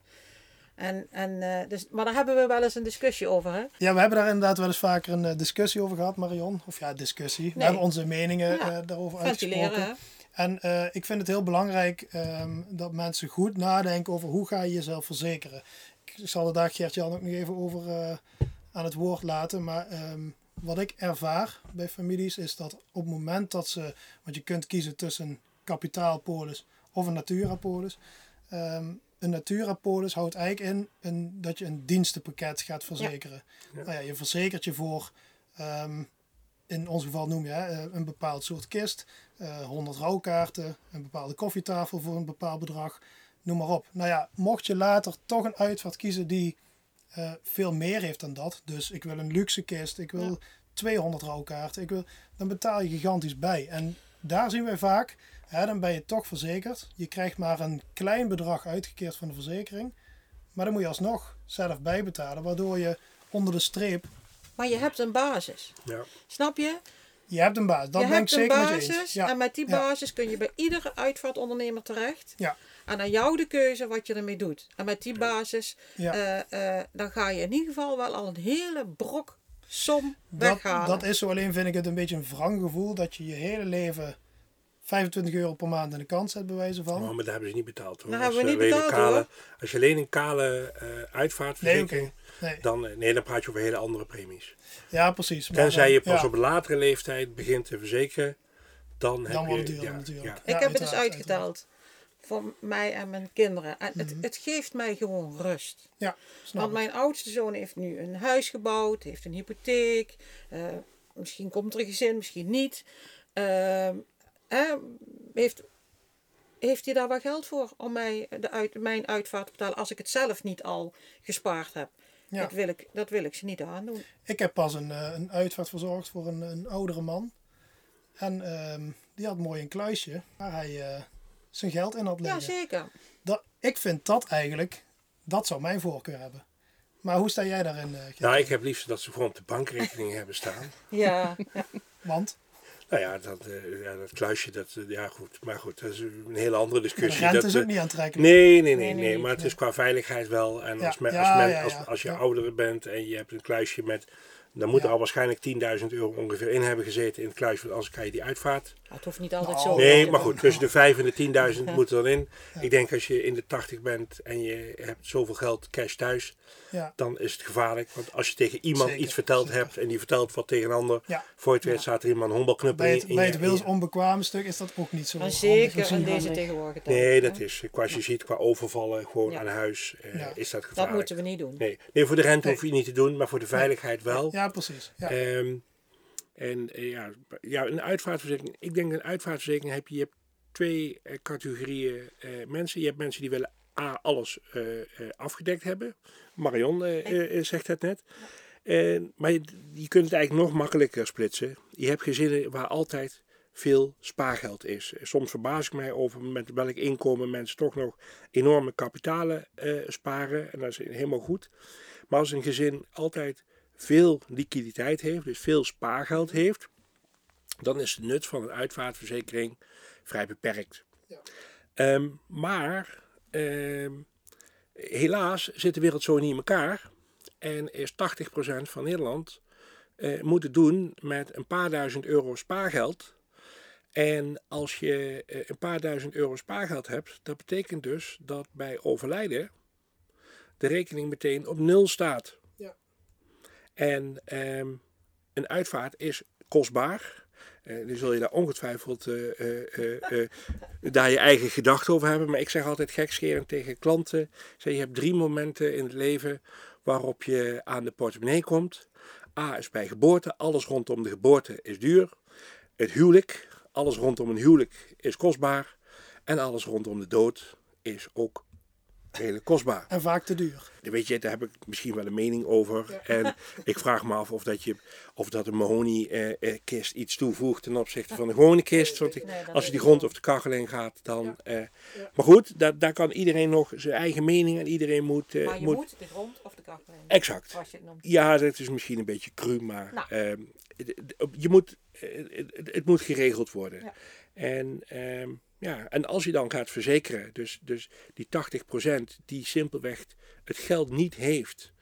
En, en, eh, dus, maar daar hebben we wel eens een discussie over. Hè? Ja, we hebben daar inderdaad wel eens vaker een eh, discussie over gehad, Marion. Of ja, discussie. We hebben onze meningen Ja. eh, daarover uitgesproken. Hè? En eh, ik vind het heel belangrijk ehm, dat mensen goed nadenken over hoe ga je jezelf verzekeren. Ik zal er daar Gert-Jan ook nog even over aan het woord laten. Maar ehm, wat ik ervaar bij families is dat op het moment dat ze... Want je kunt kiezen tussen een kapitaalpolis of een naturapolis. Ehm, een naturapolis houdt eigenlijk in een, dat je een dienstenpakket gaat verzekeren. Ja. Nou ja, je verzekert je voor... ehm, in ons geval noem je hè, eh, een bepaald soort kist, eh 100 rouwkaarten, een bepaalde koffietafel voor een bepaald bedrag, noem maar op. Nou ja, mocht je later toch een uitvaart kiezen die eh, veel meer heeft dan dat, dus ik wil een luxe kist, ik wil Ja. 200 rouwkaarten, ik wil, dan betaal je gigantisch bij. En daar zien wij vaak, hè, dan ben je toch verzekerd. Je krijgt maar een klein bedrag uitgekeerd van de verzekering, maar dan moet je alsnog zelf bijbetalen, waardoor je onder de streep, Maar je hebt een basis. Ja. Snap je? je hebt een basis. Dat je ben ik hebt een zeker met je eens. basis Ja. en met die ja. basis kun je bij iedere uitvaartondernemer terecht. Ja. En aan jou de keuze wat je ermee doet. En met die basis, Ja. eh, eh, dan ga je in ieder geval wel al een hele brok som Dat, weghalen. dat is zo, alleen vind ik het een beetje een wrang gevoel dat je je hele leven 25 euro per maand in de kant zet, bij wijze van. Oh, maar daar hebben ze niet betaald. Hoor. Dat Als, hebben we eh, niet betaald, kale, hoor. Als je alleen een kale eh Nee, uitvaartverzekering, oké. Nee. dan, eh, nee, dan praat je over hele andere premies. Ja, precies. Maar Tenzij dan- je pas ja, op een latere leeftijd begint te verzekeren, dan, heb Dan je... wordt het duurder ja, natuurlijk. ja. Ik heb het dus uitgeteld. Voor mij en mijn kinderen. En het, het geeft mij gewoon rust. Ja, snap Want mijn oudste zoon heeft nu een huis gebouwd, heeft een hypotheek. eh, misschien komt er een gezin, misschien niet. Ehm, heeft, heeft hij daar wel geld voor om mij de uit, mijn uitvaart te betalen als ik het zelf niet al gespaard heb? Ja. Dat, wil ik, dat wil ik ze niet aandoen. Ik heb pas een, eh, een uitvaart verzorgd voor een, een oudere man. En ehm, die had mooi een kluisje waar hij eh, zijn geld in had Ja, liggen. zeker. dat, ik vind dat eigenlijk, dat zou mijn voorkeur hebben. Maar hoe sta jij daarin, eh Geert? Nou, ik heb liefst dat ze gewoon op de bankrekening (laughs) hebben staan. Ja. Want Nou ja, dat, eh, ja, dat kluisje, dat, eh, ja goed. Maar goed, dat is een hele andere de discussie. rente dat, is ook eh, niet aantrekkelijk. Nee, nee, nee, Nee, nee, nee, maar het is qua veiligheid wel. En Ja, als, men, ja, als, men, ja, als, ja, als je ja. ouder bent en je hebt een kluisje met... Dan moet Ja. er al waarschijnlijk 10.000 euro ongeveer in hebben gezeten in het kluisje. Want anders krijg je die uitvaart. Het hoeft niet altijd Nou, zo. Nee, maar goed, tussen de 5 en de 10.000 (laughs) moet er dan in. Ik denk als je in de 80 bent en je hebt zoveel geld cash thuis, Ja, dan is het gevaarlijk. Want als je tegen iemand Zeker, iets verteld zeker. hebt en die vertelt wat tegen een ander, Ja. voor je het weet staat er iemand een honkbalknuppel in, het, bij het je- wils onbekwame stuk is dat ook niet zo Maar zeker in deze tegenwoordige tijd. Nee, dat is, qua als je ziet, qua overvallen gewoon Ja. aan huis, eh, Ja. is dat Dat gevaarlijk. moeten we niet doen. Nee. nee, voor de rente Nee. hoef je niet te doen, maar voor de veiligheid wel. Ja, precies. Ja. En eh, ja, ja, een uitvaartverzekering. Ik denk een uitvaartverzekering heb je, je hebt twee eh, categorieën eh, mensen. Je hebt mensen die willen A, alles afgedekt hebben. Marion zegt het net. En maar je, je kunt het eigenlijk nog makkelijker splitsen. Je hebt gezinnen waar altijd veel spaargeld is. Soms verbaas ik mij over met welk inkomen mensen toch nog enorme kapitalen eh, sparen. En dat is helemaal goed. Maar als een gezin altijd veel liquiditeit heeft, dus veel spaargeld heeft, dan is de nut van een uitvaartverzekering vrij beperkt. Ja. Ehm, maar ehm, helaas zit de wereld zo niet in elkaar en is 80% van Nederland eh, moet het doen met een paar duizend euro spaargeld. En als je eh, een paar duizend euro spaargeld hebt, dat betekent dus dat bij overlijden de rekening meteen op nul staat. En ehm, een uitvaart is kostbaar. Eh nu zul je daar ongetwijfeld eh, eh, (laughs) daar je eigen gedachten over hebben. Maar ik zeg altijd gekscherend tegen klanten. Zeg, je hebt drie momenten in het leven waarop je aan de portemonnee komt. A is bij geboorte. Alles rondom de geboorte is duur. Het huwelijk. Alles rondom een huwelijk is kostbaar. En alles rondom de dood is ook redelijk kostbaar. En vaak te duur. Weet je, daar heb ik misschien wel een mening over. En (laughs) ik vraag me af of dat, je, of dat een mahonie-kist iets toevoegt ten opzichte van een gewone kist. Want ik- als je die grond of de kachel in gaat, dan... eh, Maar goed, daar, daar kan iedereen nog zijn eigen mening en iedereen moet... eh, Maar je moet moet de grond of de kachel in. Exact. Zoals je het noemt. Ja, dat is misschien een beetje cru, maar Nou. ehm, je moet, eh, het, moet geregeld worden. Ja. En, ehm, ja, en als je dan gaat verzekeren, dus, dus die 80% die simpelweg het geld niet heeft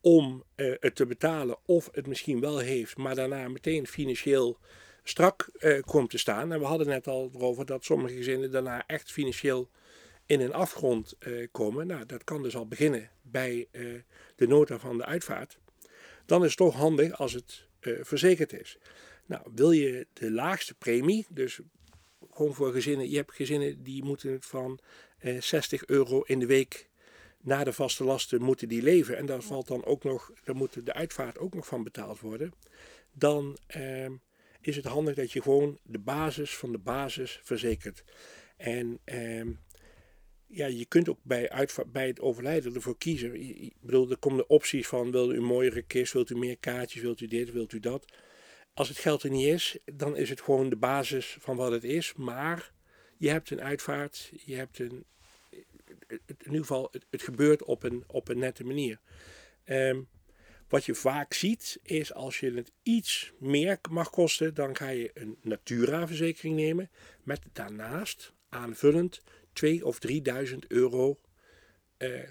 om eh, het te betalen, of het misschien wel heeft, maar daarna meteen financieel strak eh, komt te staan. En we hadden net al erover dat sommige gezinnen daarna echt financieel in een afgrond eh, komen. Nou, dat kan dus al beginnen bij de nota van de uitvaart. Dan is het toch handig als het verzekerd is. Nou, wil je de laagste premie, dus gewoon voor gezinnen, je hebt gezinnen die moeten van eh, 60 euro in de week na de vaste lasten moeten die leven. En daar valt dan ook nog, daar moet de uitvaart ook nog van betaald worden. Dan ehm, is het handig dat je gewoon de basis van de basis verzekert. En ehm, ja, je kunt ook bij, uitva- bij het overlijden ervoor kiezen. Ik bedoel, er komen de opties van, wil u een mooiere kist, wilt u meer kaartjes, wilt u dit, wilt u dat. Als het geld er niet is, dan is het gewoon de basis van wat het is. Maar je hebt een uitvaart, je hebt een, in ieder geval, het, gebeurt op een, op een nette manier. Ehm, wat je vaak ziet, is als je het iets meer mag kosten, dan ga je een Natura-verzekering nemen. Met daarnaast aanvullend 2 of 3000 euro eh,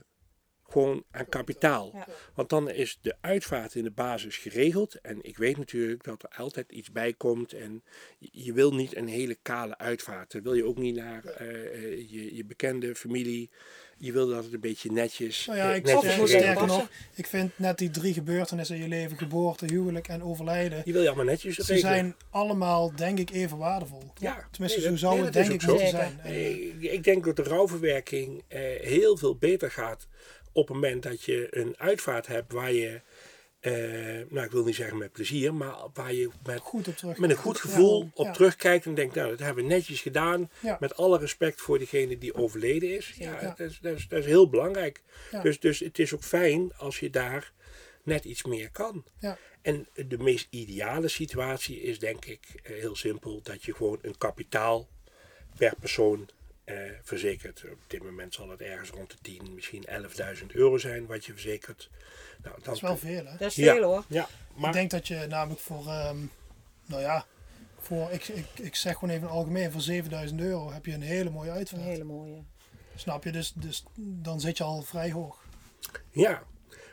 gewoon aan kapitaal. Ja. Want dan is de uitvaart in de basis geregeld. En ik weet natuurlijk dat er altijd iets bij komt. En je- wil niet een hele kale uitvaart. Dat wil je ook niet naar eh, eh, je, je bekende familie. Je wil dat het een beetje netjes, Nou ja, eh, ik netjes sterker nog, ik vind net die drie gebeurtenissen in je leven, geboorte, huwelijk en overlijden, Die wil je allemaal netjes ze zijn allemaal denk ik even waardevol. Ja, Tenminste, nee, zo zou nee, het denk ik moeten Zeker. zijn. Ik denk dat de rouwverwerking eh, heel veel beter gaat op het moment dat je een uitvaart hebt waar je, eh, nou ik wil niet zeggen met plezier, maar waar je met, goed op terug. met een goed gevoel Ja, op ja. terugkijkt en denkt, nou dat hebben we netjes gedaan, Ja. met alle respect voor degene die overleden is. Ja. Dat, is, dat, is, dat is heel belangrijk. Ja. Dus, dus het is ook fijn als je daar net iets meer kan. Ja. En de meest ideale situatie is denk ik eh, heel simpel dat je gewoon een kapitaal per persoon verzekert. Op dit moment zal het ergens rond de 10, misschien 11.000 euro zijn wat je verzekert. Nou, dan Dat is wel veel, hè? Dat is Ja. veel hoor. Ja, Ik maar denk dat je namelijk voor, ehm, nou ja, voor, ik, ik, ik zeg gewoon even algemeen, voor 7000 euro heb je een hele mooie Een uitvaart. hele mooie. Snap je? Dus, dus dan zit je al vrij hoog. ja.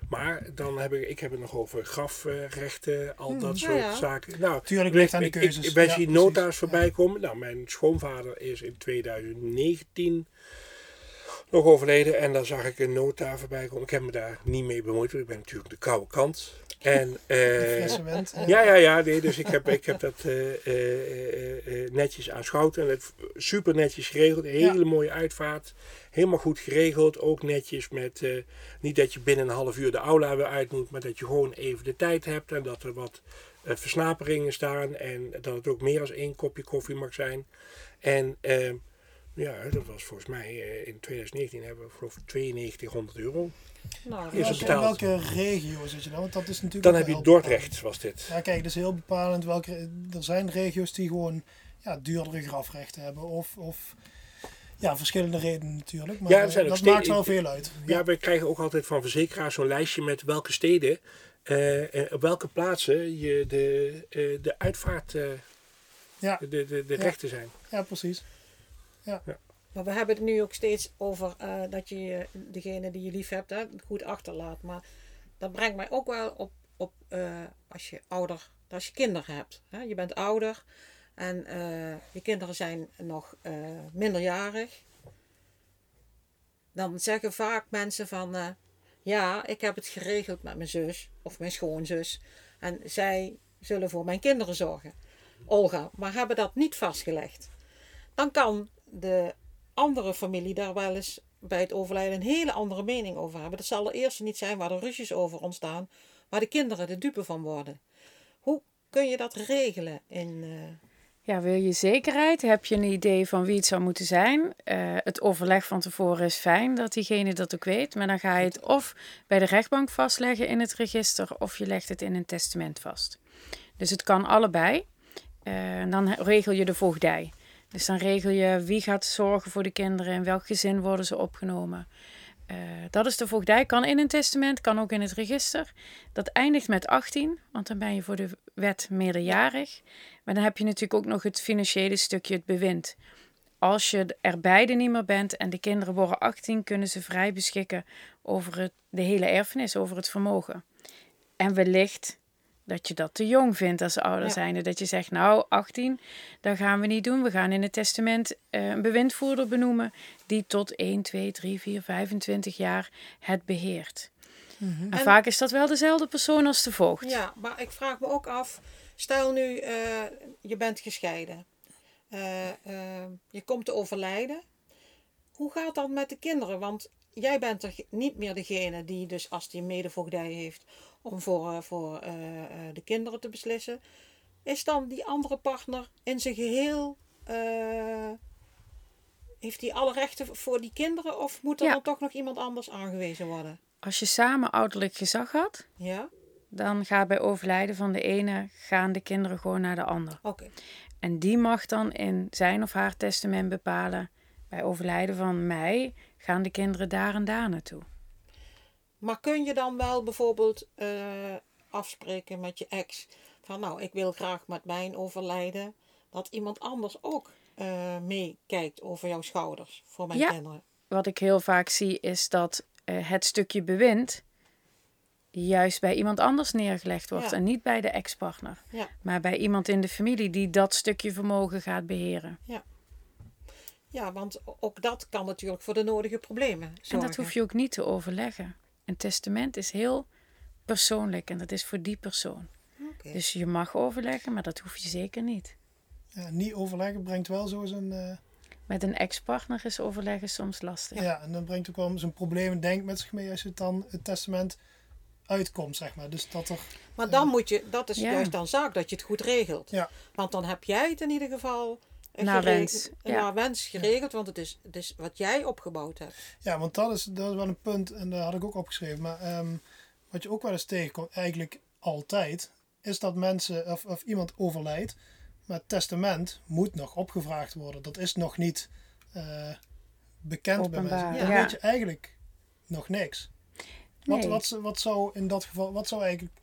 Maar dan heb ik, ik heb het nog over grafrechten, al dat ja, soort ja. zaken. Nou, Tuurlijk ligt aan de keuzes. ik, wij Ja, zien nota's voorbij komen. Nou, mijn schoonvader is in 2019 nog overleden. En dan zag ik een nota voorbij komen. Ik heb me daar niet mee bemoeid, want ik ben natuurlijk de koude kant. En, eh, wind. ja. ja, ja. Nee, dus ik heb, ik heb dat eh, netjes aanschouwd. En het super netjes geregeld. Een hele mooie uitvaart. Helemaal goed geregeld. Ook netjes met... niet dat je binnen een half uur de aula weer uit moet. Maar dat je gewoon even de tijd hebt. En dat er wat versnaperingen staan. En dat het ook meer dan één kopje koffie mag zijn. En... eh, ja, dat was volgens mij in 2019 hebben we geloof ik 9200 euro. Nou, Is het In welke regio zit je dan? Want dat is natuurlijk Dan heb je Dordrecht, was dit. Ja, kijk, dat is heel bepalend. Welke, er zijn regio's die gewoon ja, duurdere grafrechten hebben. Of, of ja, verschillende redenen natuurlijk. Maar Ja, dat steden- maakt wel veel uit. Ja, wij krijgen ook altijd van verzekeraars zo'n lijstje met welke steden, eh, eh, op welke plaatsen je de, eh, de uitvaart, eh, ja, de, de, de Ja. rechten zijn. ja, precies. Maar we hebben het nu ook steeds over eh, dat je degene die je lief hebt goed achterlaat. Maar dat brengt mij ook wel op, op eh, als je ouder, als je kinderen hebt. Hè. Je bent ouder en eh, je kinderen zijn nog minderjarig. Dan zeggen vaak mensen van ja, ik heb het geregeld met mijn zus of mijn schoonzus. En zij zullen voor mijn kinderen zorgen. Olga, maar hebben dat niet vastgelegd. Dan kan de andere familie daar wel eens bij het overlijden een hele andere mening over hebben. Dat zal de eerste niet zijn waar er ruzies over ontstaan, waar de kinderen de dupe van worden. Hoe kun je dat regelen? In, eh, Ja, wil je zekerheid? Heb je een idee van wie het zou moeten zijn? Eh, het overleg van tevoren is fijn dat diegene dat ook weet. Maar dan ga je het of bij de rechtbank vastleggen in het register of je legt het in een testament vast. Dus het kan allebei. Eh, dan regel je de voogdij. Dus dan regel je wie gaat zorgen voor de kinderen, in welk gezin worden ze opgenomen. Eh, dat is de voogdij. Kan in een testament, kan ook in het register. Dat eindigt met 18, want dan ben je voor de wet meerderjarig. Maar dan heb je natuurlijk ook nog het financiële stukje, het bewind. Als je er beide niet meer bent en de kinderen worden 18, kunnen ze vrij beschikken over het, de hele erfenis, over het vermogen. En wellicht dat je dat te jong vindt als ouder Ja. zijnde. Dat je zegt, nou, 18, dat gaan we niet doen. We gaan in het testament eh, een bewindvoerder benoemen die tot 1, 2, 3, 4, 25 jaar het beheert. En, En- vaak is dat wel dezelfde persoon als de voogd. ja, maar ik vraag me ook af, stel nu eh, je bent gescheiden. Eh, je komt te overlijden. Hoe gaat dat met de kinderen? Want jij bent er niet meer degene die dus als die medevoogdij heeft om voor, eh, voor eh, eh, de kinderen te beslissen. Is dan die andere partner in zijn geheel... eh, heeft hij alle rechten voor die kinderen of moet er Ja. dan toch nog iemand anders aangewezen worden? Als je samen ouderlijk gezag had, Ja? dan gaat bij overlijden van de ene gaan de kinderen gewoon naar de ander. Oké. En die mag dan in zijn of haar testament bepalen: bij overlijden van mij gaan de kinderen daar en daar naartoe. Maar kun je dan wel bijvoorbeeld eh, afspreken met je ex van nou, ik wil graag met mijn overlijden dat iemand anders ook eh, meekijkt over jouw schouders voor mijn Ja. kinderen. Wat ik heel vaak zie is dat eh, het stukje bewind juist bij iemand anders neergelegd wordt Ja. en niet bij de ex-partner, Ja. maar bij iemand in de familie die dat stukje vermogen gaat beheren. Ja, want ook dat kan natuurlijk voor de nodige problemen zorgen. En dat hoef je ook niet te overleggen. Een testament is heel persoonlijk en dat is voor die persoon. Oké. Dus je mag overleggen, maar dat hoef je zeker niet. Ja, niet overleggen brengt wel zo zijn... eh, Met een ex-partner is overleggen soms lastig. ja. en dan brengt ook wel zijn problemen denk met zich mee als je het dan het testament uitkomt, zeg maar. Dus dat er... Maar dan moet je, dat is Ja. juist dan zaak dat je het goed regelt. Ja. Want dan heb jij het in ieder geval eh, Naar wens, ja. naar wens geregeld, want het is, het is wat jij opgebouwd hebt. Ja, want dat is, dat is wel een punt, en daar had ik ook opgeschreven. Maar ehm, wat je ook wel eens tegenkomt, eigenlijk altijd, is dat mensen of, of iemand overlijdt, maar het testament moet nog opgevraagd worden. Dat is nog niet eh, bekend bij mensen. Dan ja. weet je eigenlijk nog niks. Wat, Nee. wat, wat zou in dat geval, wat zou eigenlijk,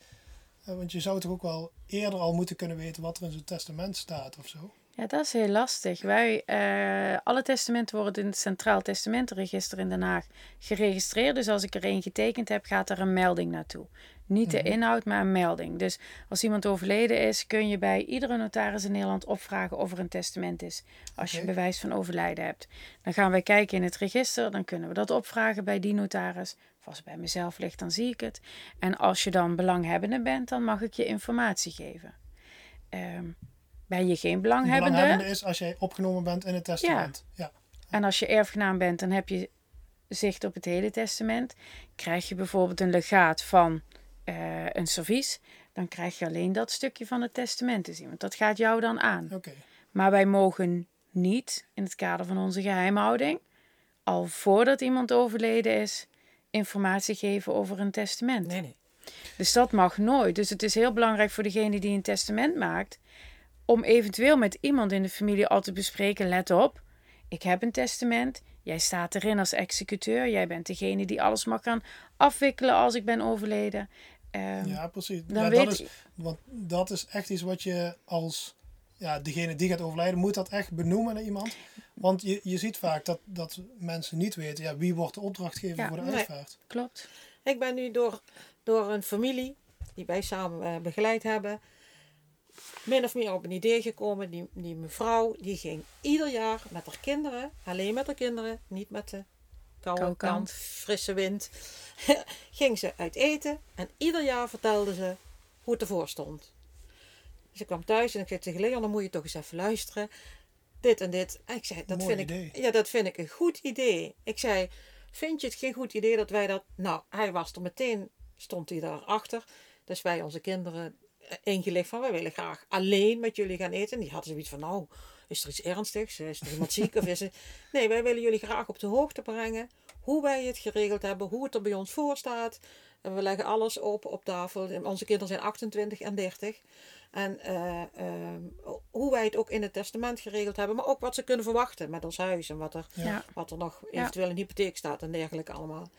eh, want je zou toch ook wel eerder al moeten kunnen weten wat er in zo'n testament staat of zo? Ja, dat is heel lastig. Wij, eh, alle testamenten worden in het Centraal Testamentenregister in Den Haag geregistreerd. Dus als ik er één getekend heb, gaat er een melding naartoe. Niet de inhoud, maar een melding. Dus als iemand overleden is, kun je bij iedere notaris in Nederland opvragen of er een testament is. Als je bewijs van overlijden hebt. Dan gaan wij kijken in het register, dan kunnen we dat opvragen bij die notaris. Of als het bij mezelf ligt, dan zie ik het. En als je dan belanghebbende bent, dan mag ik je informatie geven. Ehm, ben je geen belanghebbende? Belanghebbende is als jij opgenomen bent in het testament. Ja. En als je erfgenaam bent, dan heb je zicht op het hele testament. Krijg je bijvoorbeeld een legaat van eh, een servies, dan krijg je alleen dat stukje van het testament te zien. Want dat gaat jou dan aan. Oké. Maar wij mogen niet, in het kader van onze geheimhouding, al voordat iemand overleden is, informatie geven over een testament. Nee, nee. Dus dat mag nooit. Dus het is heel belangrijk voor degene die een testament maakt, om eventueel met iemand in de familie al te bespreken: let op, ik heb een testament. Jij staat erin als executeur. Jij bent degene die alles mag gaan afwikkelen als ik ben overleden. Ehm, Ja, precies. dan ja, weet dat, is, want dat is echt iets wat je als ja, degene die gaat overlijden, moet dat echt benoemen naar iemand. Want je, je ziet vaak dat, dat mensen niet weten ja, wie wordt de opdrachtgever Ja, voor de nee. uitvaart. Klopt. Ik ben nu door, door een familie die wij samen eh, begeleid hebben, min of meer op een idee gekomen. Die, die mevrouw die ging ieder jaar met haar kinderen, alleen met haar kinderen, niet met de koude Koude kant. kant, frisse wind, (laughs) ging ze uit eten en ieder jaar vertelde ze hoe het ervoor stond. Ik kwam thuis en ik zei tegen Leon, dan moet je toch eens even luisteren. Dit en dit. En ik zei, dat Mooi vind idee. ik, ja, dat vind ik een goed idee. Ik zei, vind je het geen goed idee dat wij dat... Nou, hij was er meteen, stond hij daarachter. Dus wij onze kinderen ingelicht van, wij willen graag alleen met jullie gaan eten. En die hadden zoiets van, nou, is er iets ernstigs? Is er iemand ziek? Of is het... (laughs) Nee, wij willen jullie graag op de hoogte brengen. Hoe wij het geregeld hebben, hoe het er bij ons voor staat. En we leggen alles open op tafel. Onze kinderen zijn 28 en 30. En eh, ehm, hoe wij het ook in het testament geregeld hebben. Maar ook wat ze kunnen verwachten met ons huis. En wat er, Ja. wat er nog eventueel in de hypotheek staat en dergelijke allemaal.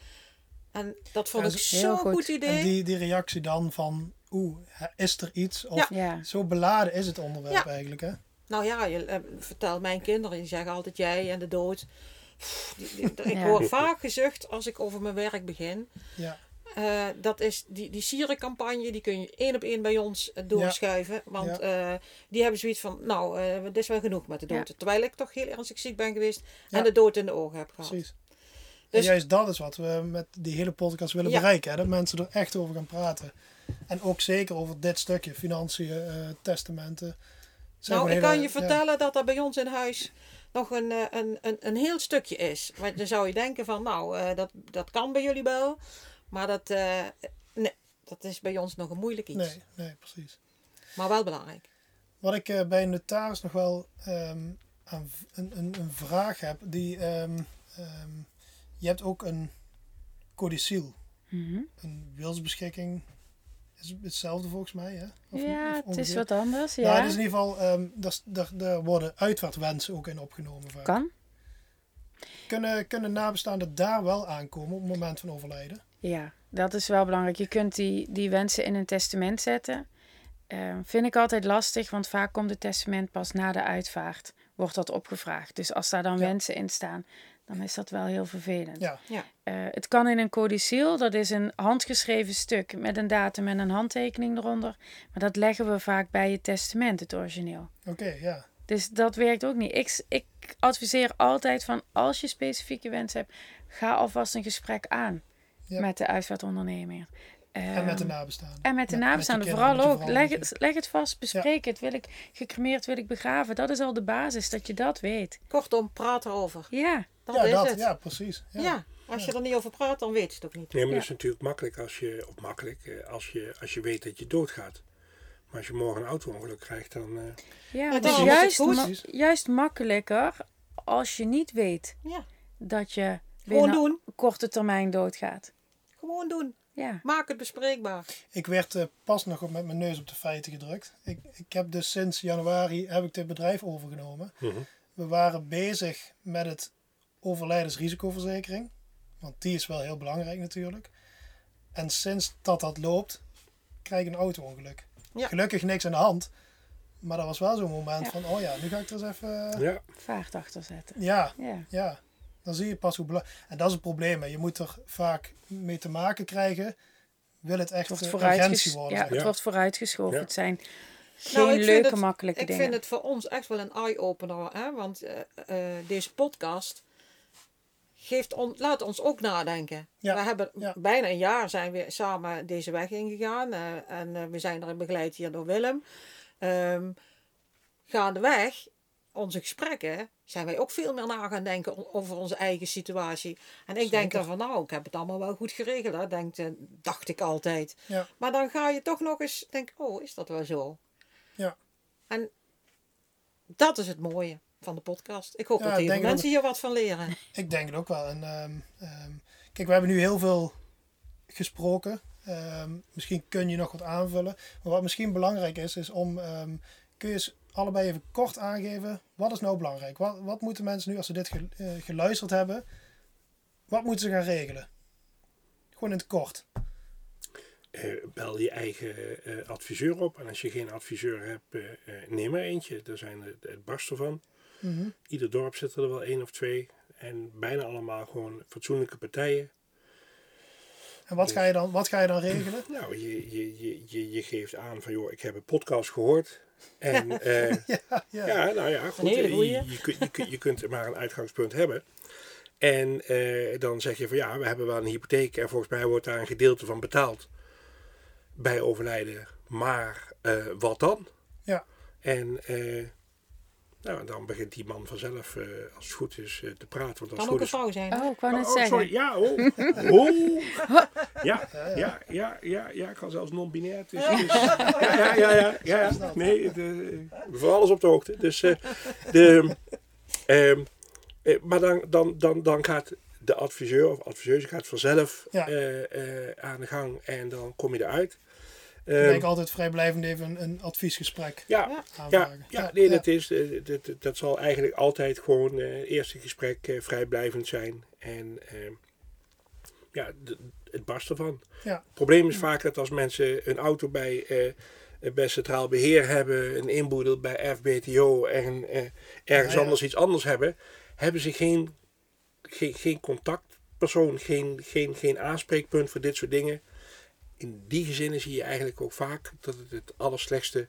En dat vond ik zo'n goed. goed idee. En die, die reactie dan van, oeh, is er iets? Of Ja. Zo beladen is het onderwerp Ja. eigenlijk. Hè? Nou ja, je eh, vertelt mijn kinderen, die zeggen altijd jij en de dood. Pff, die- die- ik Ja. hoor vaak gezucht als ik over mijn werk begin. Ja. Eh, dat is die, die sierencampagne, die kun je één op één bij ons eh, doorschuiven. Want Ja. eh, die hebben zoiets van, nou, eh dit is wel genoeg met de dood. Ja. Terwijl ik toch heel ernstig ziek ben geweest Ja. en de dood in de ogen heb gehad. Precies. Dus- en juist dat is wat we met die hele podcast willen Ja. bereiken. Hè? Dat mensen er echt over gaan praten. En ook zeker over dit stukje, financiën, eh, testamenten. Zijn Nou, ik kan je vertellen dat er bij ons in huis nog een, eh, een, een, een heel stukje is. Want dan zou je denken van, nou, eh, dat, dat kan bij jullie wel. Maar dat, eh, nee, dat is bij ons nog een moeilijk iets. Ja, nee, nee, precies. Maar wel belangrijk. Wat ik eh, bij een notaris nog wel ehm, een, een, een vraag heb. Die, ehm, ehm, je hebt ook een codiciel. Mhm. Een wilsbeschikking. Is hetzelfde volgens mij, hè? Of- ja, of het is wat anders. Ja, Ja, dus in ieder geval, ehm daar, daar, daar worden uitvaartwensen ook in opgenomen. Vaak. kan. Kunnen, kunnen nabestaanden daar wel aankomen op het moment van overlijden? Ja, dat is wel belangrijk. Je kunt die, die wensen in een testament zetten. Eh, vind ik altijd lastig, want vaak komt het testament pas na de uitvaart. Wordt dat opgevraagd. Dus als daar dan Ja. wensen in staan, dan is dat wel heel vervelend. Ja, Ja. Eh, het kan in een codicil, dat is een handgeschreven stuk met een datum en een handtekening eronder. Maar dat leggen we vaak bij het testament, het origineel. oké, ja. Dus dat werkt ook niet. Ik, ik adviseer altijd van als je specifieke wensen hebt, ga alvast een gesprek aan Ja. met de uitvaartondernemer. En met de Ehm, nabestaanden. en met de met nabestaanden je kinderen vooral ook. je Leg het, leg het vast, bespreek het. Wil ik gecremeerd, wil ik begraven? Dat is al de basis, dat je dat weet. Kortom, praat erover. Ja, Dat ja, is dat, het. ja, precies. Ja. Ja. als je er niet over praat, dan weet je het ook niet. Nee, maar dat is natuurlijk makkelijk als je, of makkelijk, eh, als je, als je weet dat je doodgaat. Maar als je morgen een auto-ongeluk krijgt, dan... eh, ja het is het juist, ma- juist makkelijker als je niet weet Ja. dat je Gewoon binnen doen. korte termijn doodgaat. Gewoon doen. Ja. Maak het bespreekbaar. Ik werd eh, pas nog op met mijn neus op de feiten gedrukt. Ik, ik heb dus sinds januari heb ik dit bedrijf overgenomen. mhm. We waren bezig met het overlijdensrisicoverzekering. Want die is wel heel belangrijk natuurlijk. En sinds dat dat loopt, krijg ik een auto-ongeluk. Ja. Gelukkig niks aan de hand. Maar dat was wel zo'n moment Ja. van, oh ja, nu ga ik er eens even... eh, Ja, Vaart achter zetten. ja, Ja. ja. Dan zie je pas hoe belangrijk... En dat is het probleem. hè. Je moet er vaak mee te maken krijgen. Wil het echt Het wordt, eh, urgentie worden. ja, het wordt vooruitgeschoven. Ja. Het zijn geen Nou, ik vind leuke, het- makkelijke Ik dingen. vind het voor ons echt wel een eye-opener. Hè? Want eh, eh, deze podcast geeft on, laat ons ook nadenken. Ja, We hebben ja. bijna een jaar zijn we samen deze weg ingegaan. eh, en eh, we zijn erin begeleid hier door Willem. Ehm gaandeweg, onze gesprekken, zijn wij ook veel meer na gaan denken over onze eigen situatie. En ik denk dan van nou, ik heb het allemaal wel goed geregeld. Hè? Denkt, eh, dacht ik altijd. Ja. Maar dan ga je toch nog eens denken, oh, is dat wel zo? Ja. En dat is het mooie van de podcast. Ik hoop Ja, dat heel veel mensen hier wat van leren. (laughs) Ik denk het ook wel. En, ehm, ehm, kijk, we hebben nu heel veel gesproken. Ehm, misschien kun je nog wat aanvullen. Maar wat misschien belangrijk is, is om... ehm, kun je eens allebei even kort aangeven. Wat is nou belangrijk? Wat, wat moeten mensen nu, als ze dit ge- eh, geluisterd hebben... Wat moeten ze gaan regelen? Gewoon in het kort. eh, bel je eigen eh, adviseur op. En als je geen adviseur hebt, neem er eentje. Daar zijn het, het barsten van. Mhm. Ieder dorp zit er wel één of twee. En bijna allemaal gewoon fatsoenlijke partijen. En wat ga, je dan, wat ga je dan regelen? (clears throat) Nou, je, je, je, je, je geeft aan van, joh, ik heb een podcast gehoord. En (laughs) eh, ja, ja. ja, nou ja, goed. hele eh, goeie. Je, je, kunt, je, kunt, je kunt maar een uitgangspunt hebben. En eh, dan zeg je van, ja, we hebben wel een hypotheek. En volgens mij wordt daar een gedeelte van betaald. Bij overlijden. Maar eh, wat dan? Ja. En eh, nou, dan begint die man vanzelf, eh, als het goed is, eh, te praten. Want als Kan het ook goed een is, vrouw zijn. Oh, ik wou net Oh, zeggen. sorry. Ja, oh. (laughs) oh. Ja, ja, ja, ja, ja, ik kan zelfs non-binair. Dus, dus- ja, ja, ja, ja, ja, ja. Nee, de, voor alles op de hoogte. Dus, eh, de, ehm, eh, maar dan, dan, dan, dan gaat de adviseur of adviseuse gaat vanzelf Ja. eh, eh, aan de gang en dan kom je eruit. Ik Ehm, denk altijd vrijblijvend even een, een adviesgesprek ja, Ja. ja, aanvragen. ja, nee, dat, is, eh, dat, dat- zal eigenlijk altijd gewoon eh, het eerste gesprek eh, vrijblijvend zijn. En ehm, ja, het barst ervan. Ja. Het probleem is vaak dat als mensen een auto bij, eh, bij Centraal Beheer hebben, een inboedel bij FBTO en eh, ergens Ja, ja. anders iets anders hebben, hebben ze geen, geen, geen contactpersoon, geen, geen, geen aanspreekpunt voor dit soort dingen. In die gezinnen zie je eigenlijk ook vaak dat het het allerslechtste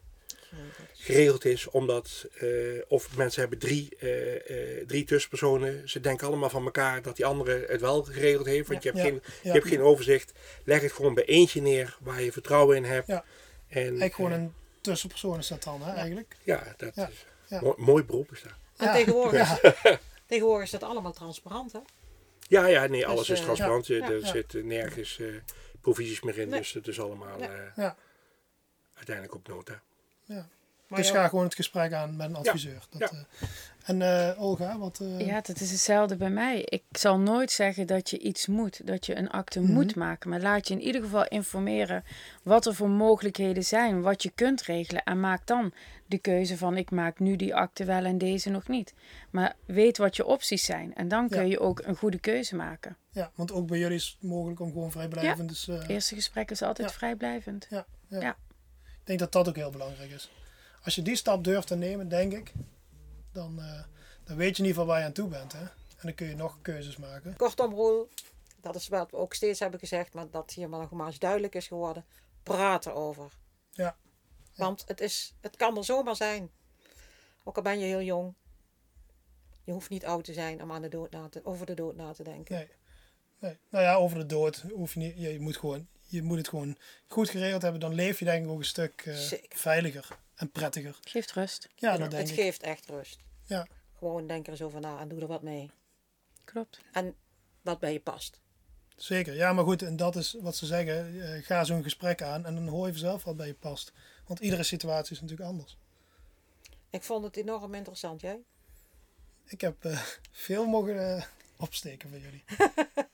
geregeld is, omdat eh, of mensen hebben drie, eh, eh, drie tussenpersonen, ze denken allemaal van elkaar dat die andere het wel geregeld heeft, want je, hebt Ja, geen, ja. je hebt geen overzicht. Leg het gewoon bij eentje neer waar je vertrouwen in hebt. Ja. En, Eigenlijk gewoon een tussenpersoon is dat dan, hè, eigenlijk. ja, dat Ja, is ja. Mooi, mooi beroep is dat. En Ja. tegenwoordig, (laughs) tegenwoordig is dat allemaal transparant. Hè? Ja, ja, nee, alles Dus, is transparant. ja, er ja. zitten nergens eh, provisies meer in, Nee. dus het is allemaal Nee. eh, Ja. uiteindelijk op nota. Maar dus ja, ga gewoon het gesprek aan met een adviseur. Dat, Ja. eh, en eh, Olga, wat... eh, Ja, dat is hetzelfde bij mij. Ik zal nooit zeggen dat je iets moet, dat je een akte Mhm. moet maken. Maar laat je in ieder geval informeren wat er voor mogelijkheden zijn, wat je kunt regelen. En maak dan de keuze van ik maak nu die akte wel en deze nog niet. Maar weet wat je opties zijn. En dan kun Ja. je ook een goede keuze maken. ja, want ook bij jullie is het mogelijk om gewoon vrijblijvend. Dus, eh, Het eerste gesprek is altijd Ja. vrijblijvend. ja, ja. Ja. Ik denk dat dat ook heel belangrijk is. Als je die stap durft te nemen, denk ik, dan, eh, dan weet je in ieder geval waar je aan toe bent. Hè? En dan kun je nog keuzes maken. Kortom, Roel, dat is wat we ook steeds hebben gezegd, maar dat hier maar nog maar eens duidelijk is geworden. Praat erover. Ja. Want het, is, het kan er zomaar zijn. Ook al ben je heel jong. Je hoeft niet oud te zijn om aan de dood na te, over de dood na te denken. Nee. nee. Nou ja, over de dood hoef je niet. Je moet, gewoon, je moet het gewoon goed geregeld hebben. Dan leef je denk ik ook een stuk eh, veiliger en prettiger. Geeft rust. Ja, dat denk het ik. geeft echt rust. Ja. Gewoon denk er eens over na en doe er wat mee. Klopt. En wat bij je past. Zeker. Ja, maar goed, en dat is wat ze zeggen. eh, ga zo'n gesprek aan en dan hoor je vanzelf wat bij je past. Want iedere situatie is natuurlijk anders. Ik vond het enorm interessant, jij? Ik heb eh, (laughs) veel mogen eh, opsteken van jullie.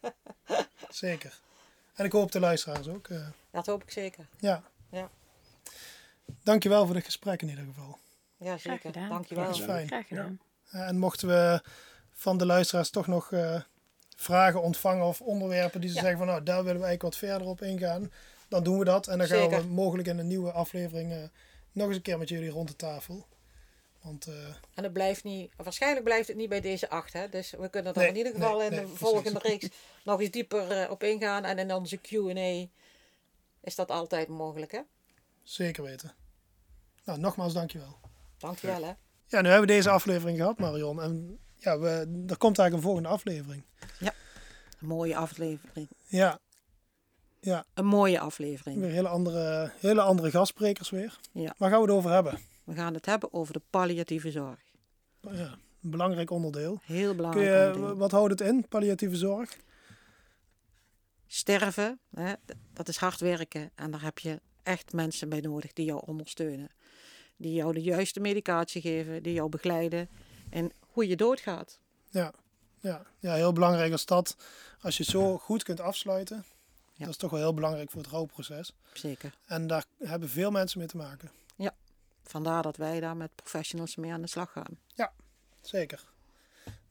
(laughs) Zeker. En ik hoop de luisteraars ook. eh, Dat hoop ik zeker. ja. Ja. Dankjewel voor dit gesprek in ieder geval. Ja, Graag zeker. gedaan. Dankjewel. Dat is fijn. Graag gedaan. Eh, en mochten we van de luisteraars toch nog eh, vragen ontvangen of onderwerpen die ze Ja. zeggen van nou daar willen we eigenlijk wat verder op ingaan, dan doen we dat. En dan gaan we mogelijk in een nieuwe aflevering nog eens een keer met jullie rond de tafel. Want eh, En het blijft niet, waarschijnlijk blijft het niet bij deze acht. Hè? Dus we kunnen er Nee, in ieder geval nee, in nee, de precies. volgende reeks (laughs) nog eens dieper eh, op ingaan. En in onze QA is dat altijd mogelijk. Hè? zeker weten. Nou, nogmaals dankjewel. Dankjewel. Hè? Ja, nu hebben we deze aflevering gehad, Marion. En ja, we, er komt eigenlijk een volgende aflevering. Een mooie aflevering. Ja, ja Een mooie aflevering. weer hele andere, hele andere gastsprekers weer. Ja. Waar gaan we het over hebben? We gaan het hebben over de palliatieve zorg. Ja, een belangrijk onderdeel. Heel belangrijk je, onderdeel. wat houdt het in, palliatieve zorg? Sterven, hè? dat is hard werken. En daar heb je echt mensen bij nodig die jou ondersteunen. Die jou de juiste medicatie geven, die jou begeleiden en hoe je doodgaat. Ja, ja, ja, heel belangrijk als dat. Als je het zo goed kunt afsluiten, Ja. dat is toch wel heel belangrijk voor het rouwproces. Zeker. En daar hebben veel mensen mee te maken. Vandaar dat wij daar met professionals mee aan de slag gaan. Zeker.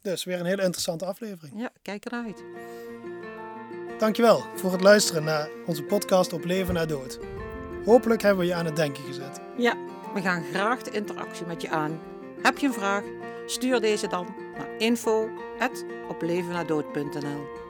Dus weer een hele interessante aflevering. Ja, kijk eruit. Dankjewel voor het luisteren naar onze podcast op leven na dood. Hopelijk hebben we je aan het denken gezet. Ja, we gaan graag de interactie met je aan. Heb je een vraag? Stuur deze dan naar info@oplevennadood.nl.